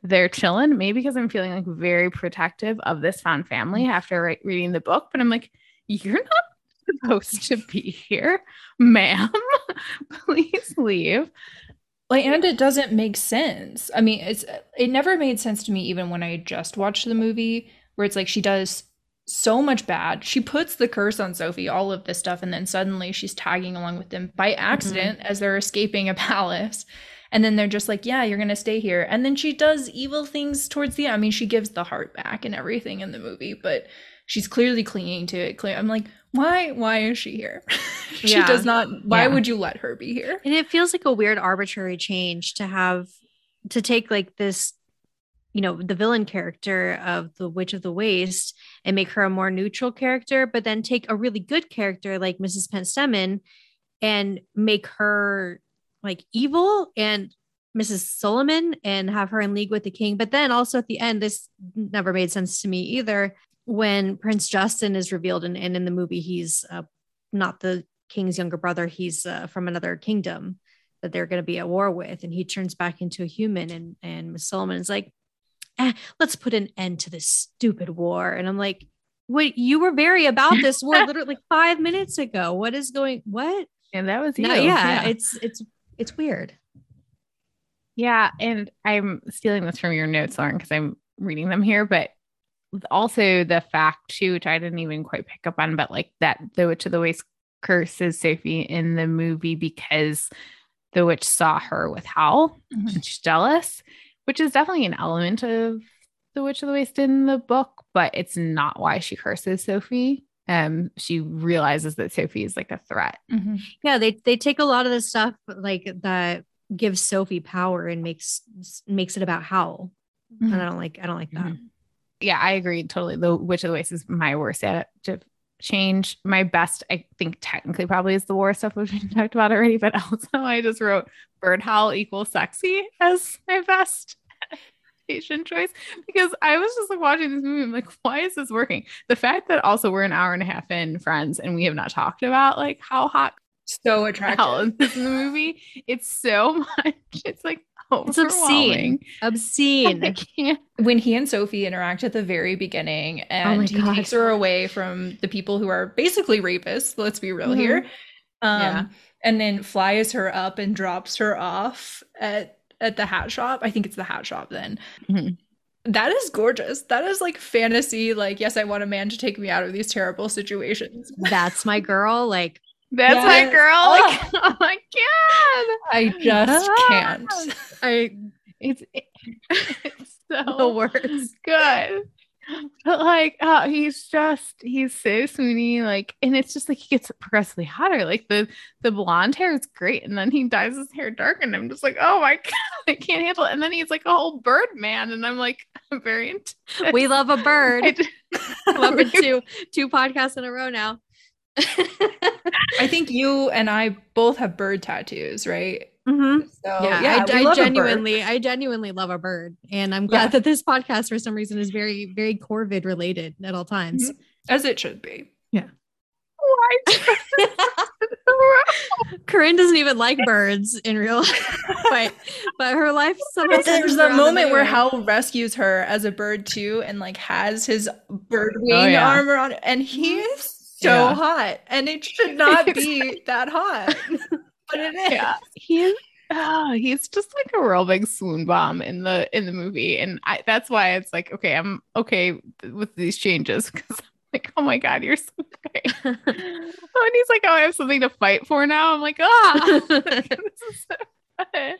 they're chilling. Maybe because I'm feeling like very protective of this found family after re- reading the book. But I'm like, you're not supposed to be here, ma'am. Please leave. Like, and it doesn't make sense. I mean, it's it never made sense to me even when I just watched the movie, where it's like she does so much bad. She puts the curse on Sophie, all of this stuff, and then suddenly she's tagging along with them by accident mm-hmm. as they're escaping a palace. And then they're just like, yeah, you're going to stay here. And then she does evil things towards the end. I mean, she gives the heart back and everything in the movie, but she's clearly clinging to it. I'm like, why why is she here she yeah. does not why yeah. would you let her be here and it feels like a weird arbitrary change to have to take like this you know the villain character of the witch of the waste and make her a more neutral character but then take a really good character like mrs penstemon and make her like evil and mrs Suliman and have her in league with the king but then also at the end this never made sense to me either when Prince Justin is revealed, and, and in the movie, he's uh, not the king's younger brother, he's uh, from another kingdom that they're going to be at war with, and he turns back into a human. And and Miss Suliman is like, eh, let's put an end to this stupid war. And I'm like, wait, you were very about this war literally like five minutes ago. What is going? What? And that was you. No, yeah, yeah, it's it's it's weird. Yeah, and I'm stealing this from your notes, Lauren, because I'm reading them here, but also the fact too, which I didn't even quite pick up on, but like that the Witch of the Waste curses Sophie in the movie because the witch saw her with Howl mm-hmm. and she's jealous, which is definitely an element of the Witch of the Waste in the book, but it's not why she curses Sophie. Um, she realizes that Sophie is like a threat. Mm-hmm. Yeah, they they take a lot of the stuff like that gives Sophie power and makes makes it about Howl. Mm-hmm. And I don't like I don't like that. Mm-hmm yeah, I agree totally. The Witch of the Waste is my worst adaptive change. My best, I think, technically probably is the war stuff, which we talked about already. But also, I just wrote Bird Howl equals sexy as my best adaptation choice because I was just like watching this movie. I'm like, why is this working? The fact that also we're an hour and a half in, friends, and we have not talked about like how hot so attractive in the movie. It's so much. It's like it's obscene. Obscene. I can't. when he and Sophie interact at the very beginning and oh he God. takes her away from the people who are basically rapists, let's be real mm-hmm. here. Um, yeah. and then flies her up and drops her off at at the hat shop. I think it's the hat shop then. Mm-hmm. That is gorgeous. That is like fantasy. Like, yes, I want a man to take me out of these terrible situations. That's my girl. Like, that's yes. my girl. Oh. Like, oh my god. I just can't. I it's, it's so the worst. Good. But like, oh, he's just he's so swoony, like, and it's just like he gets progressively hotter. Like the the blonde hair is great, and then he dyes his hair dark, and I'm just like, oh my god, I can't handle it. And then he's like a whole bird man, and I'm like, I'm very into We love a bird. love it too. Two podcasts in a row now. I think you and I both have bird tattoos, right? Mm-hmm. So yeah, yeah I, I genuinely, I genuinely love a bird, and I'm glad yeah. that this podcast, for some reason, is very, very Corvid related at all times, mm-hmm. as it should be. Yeah. Why? Corinne doesn't even like birds in real life, but but her life somehow. There's the moment the where Howl rescues her as a bird too, and like has his bird wing oh, yeah. armor on, and he mm-hmm. is so yeah. hot, and it should not be that hot, but it is. Yeah. He's oh, he's just like a real big swoon bomb in the in the movie, and I, that's why it's like okay, I'm okay with these changes because I'm like, oh my god, you're so great. oh, and he's like, oh, I have something to fight for now. I'm like, ah, this is so fun.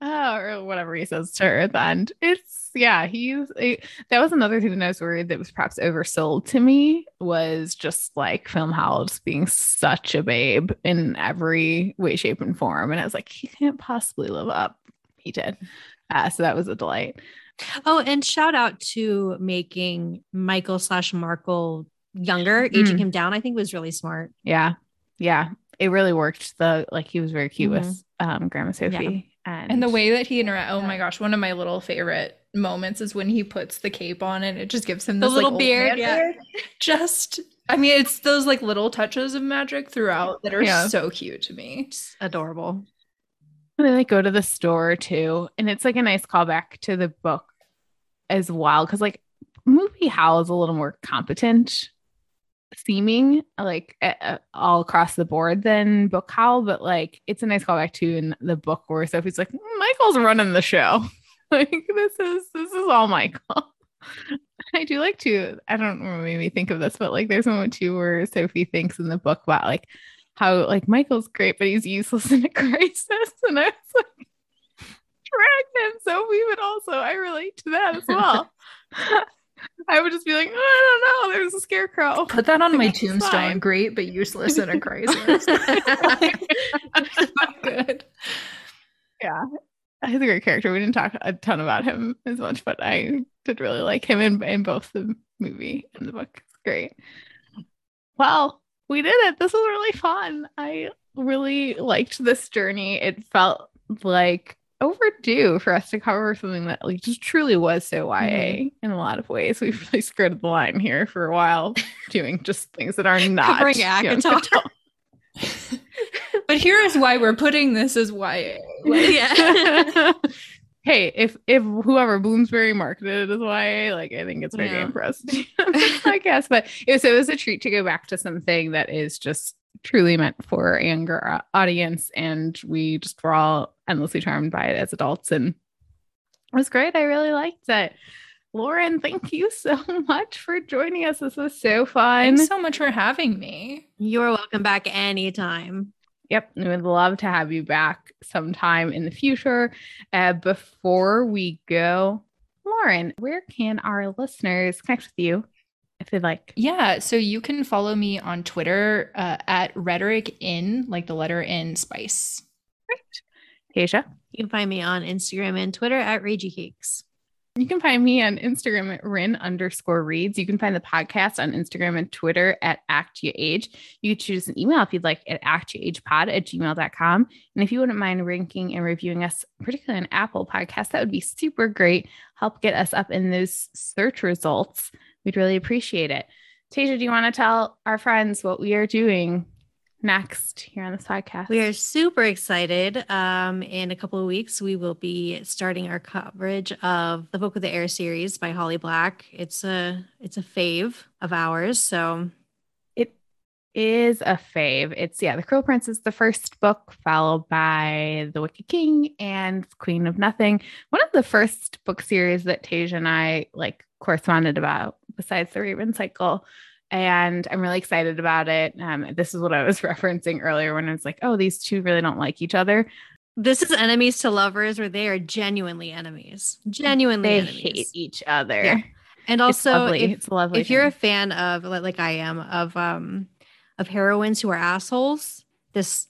Oh, or whatever he says to her at the end. It's yeah, he's that was another thing that I was worried that was perhaps oversold to me was just like Film Howl just being such a babe in every way, shape, and form. And I was like, he can't possibly live up. He did. Uh, so that was a delight. Oh, and shout out to making Michael slash Markl younger, aging Mm. him down. I think was really smart. Yeah. Yeah. It really worked. The like he was very cute Mhm. with um Grandma Sophie. And, And the way that he interact, oh my gosh, one of my little favorite moments is when he puts the cape on and it just gives him The little like, beard, yeah. beard. Just, I mean, it's those like little touches of magic throughout that are Yeah. so cute to me. It's adorable. And then they like go to the store too. And it's like a nice callback to the book as well. Cause like movie Howl is a little more competent seeming like uh, all across the board than book Howl, but like it's a nice callback to in the book where Sophie's like, Michael's running the show. like this is this is all Michael. I do like to, I don't know, maybe think of this, but like there's a moment too where Sophie thinks in the book about like how like Michael's great, but he's useless in a crisis. And I was like, drag him, Sophie, but also I relate to that as well. I would just be like, oh, I don't know, there's a scarecrow. Put that on my tombstone. fine. Great, but useless in a crisis. Good. yeah. He's a great character. We didn't talk a ton about him as much, but I did really like him in, in both the movie and the book. It's great. Well, we did it. This was really fun. I really liked this journey. It felt like overdue for us to cover something that like just truly was so YA mm-hmm. in a lot of ways. We've really skirted the line here for a while, doing just things that are not Covering young But here is why we're putting this as YA. Like, yeah. hey, if if whoever Bloomsbury marketed it as YA, like I think it's very Yeah. game for us to do podcast. But it was, it was a treat to go back to something that is just truly meant for a younger uh, audience, and we just were all endlessly charmed by it as adults, and it was great. I really liked it. Lauren, thank you so much for joining us. This was so fun. Thanks so much for having me. You're welcome back anytime. Yep, we would love to have you back sometime in the future. Uh, before we go, Lauren, where can our listeners connect with you if they'd like? Yeah, so you can follow me on Twitter uh, at rhetoric in, like the letter in spice. Great. Keisha, You can find me on Instagram and Twitter at Ragey Cakes. you can find me on Instagram at Rin underscore reads. You can find the podcast on Instagram and Twitter at Act Your Age. You can choose an email if you'd like at actyouragepod at gmail.com. And if you wouldn't mind ranking and reviewing us, particularly on Apple Podcasts, that would be super great. Help get us up in those search results. We'd really appreciate it. Tasia, do you want to tell our friends what we are doing next here on this podcast? We are super excited. Um, in a couple of weeks, we will be starting our coverage of the Folk of the Air series by Holly Black. It's a it's a fave of ours. So It is a fave. It's yeah, The Cruel Prince is the first book, followed by The Wicked King and Queen of Nothing. One of the first book series that Tasia and I like corresponded about, besides the Raven Cycle. And I'm really excited about it. Um, this is what I was referencing earlier when I was like, oh, these two really don't like each other. this is enemies to lovers, where they are genuinely enemies, genuinely They enemies. hate each other. Yeah. And also, if, if you're a fan of like I am of um of heroines who are assholes, this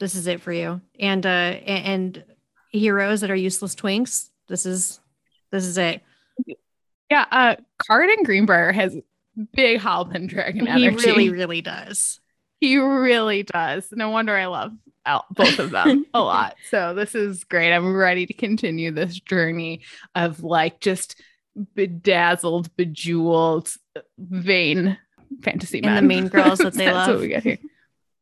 this is it for you. And uh a- and heroes that are useless twinks, this is this is it. Yeah, uh, Cardan Greenbriar has big Howl Pendragon energy. He really, really does. He really does. No wonder I love out both of them a lot. So this is great. I'm ready to continue this journey of like just bedazzled, bejeweled, vain fantasy And the mean girls that they That's love. what we got here.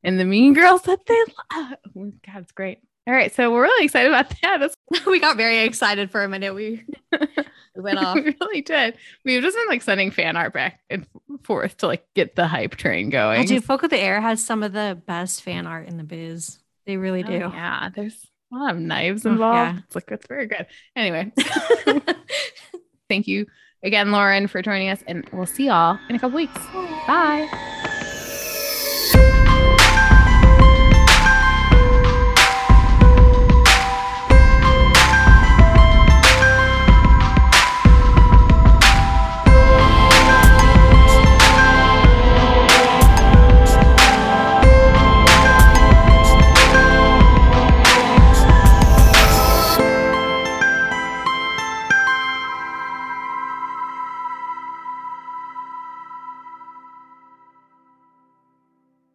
And the mean girls that they love. Oh, God, it's great. All right, so we're really excited about that. That's we got very excited for a minute. We, we went off. we really did. We've just been like sending fan art back and forth to like get the hype train going. Well, dude, Folk of the Air has some of the best fan art in the biz. They really Oh, do. yeah, there's a lot of knives Oh, involved. yeah. It's like it's very good. Anyway, thank you again, Lauren, for joining us, and we'll see y'all in a couple weeks. Bye.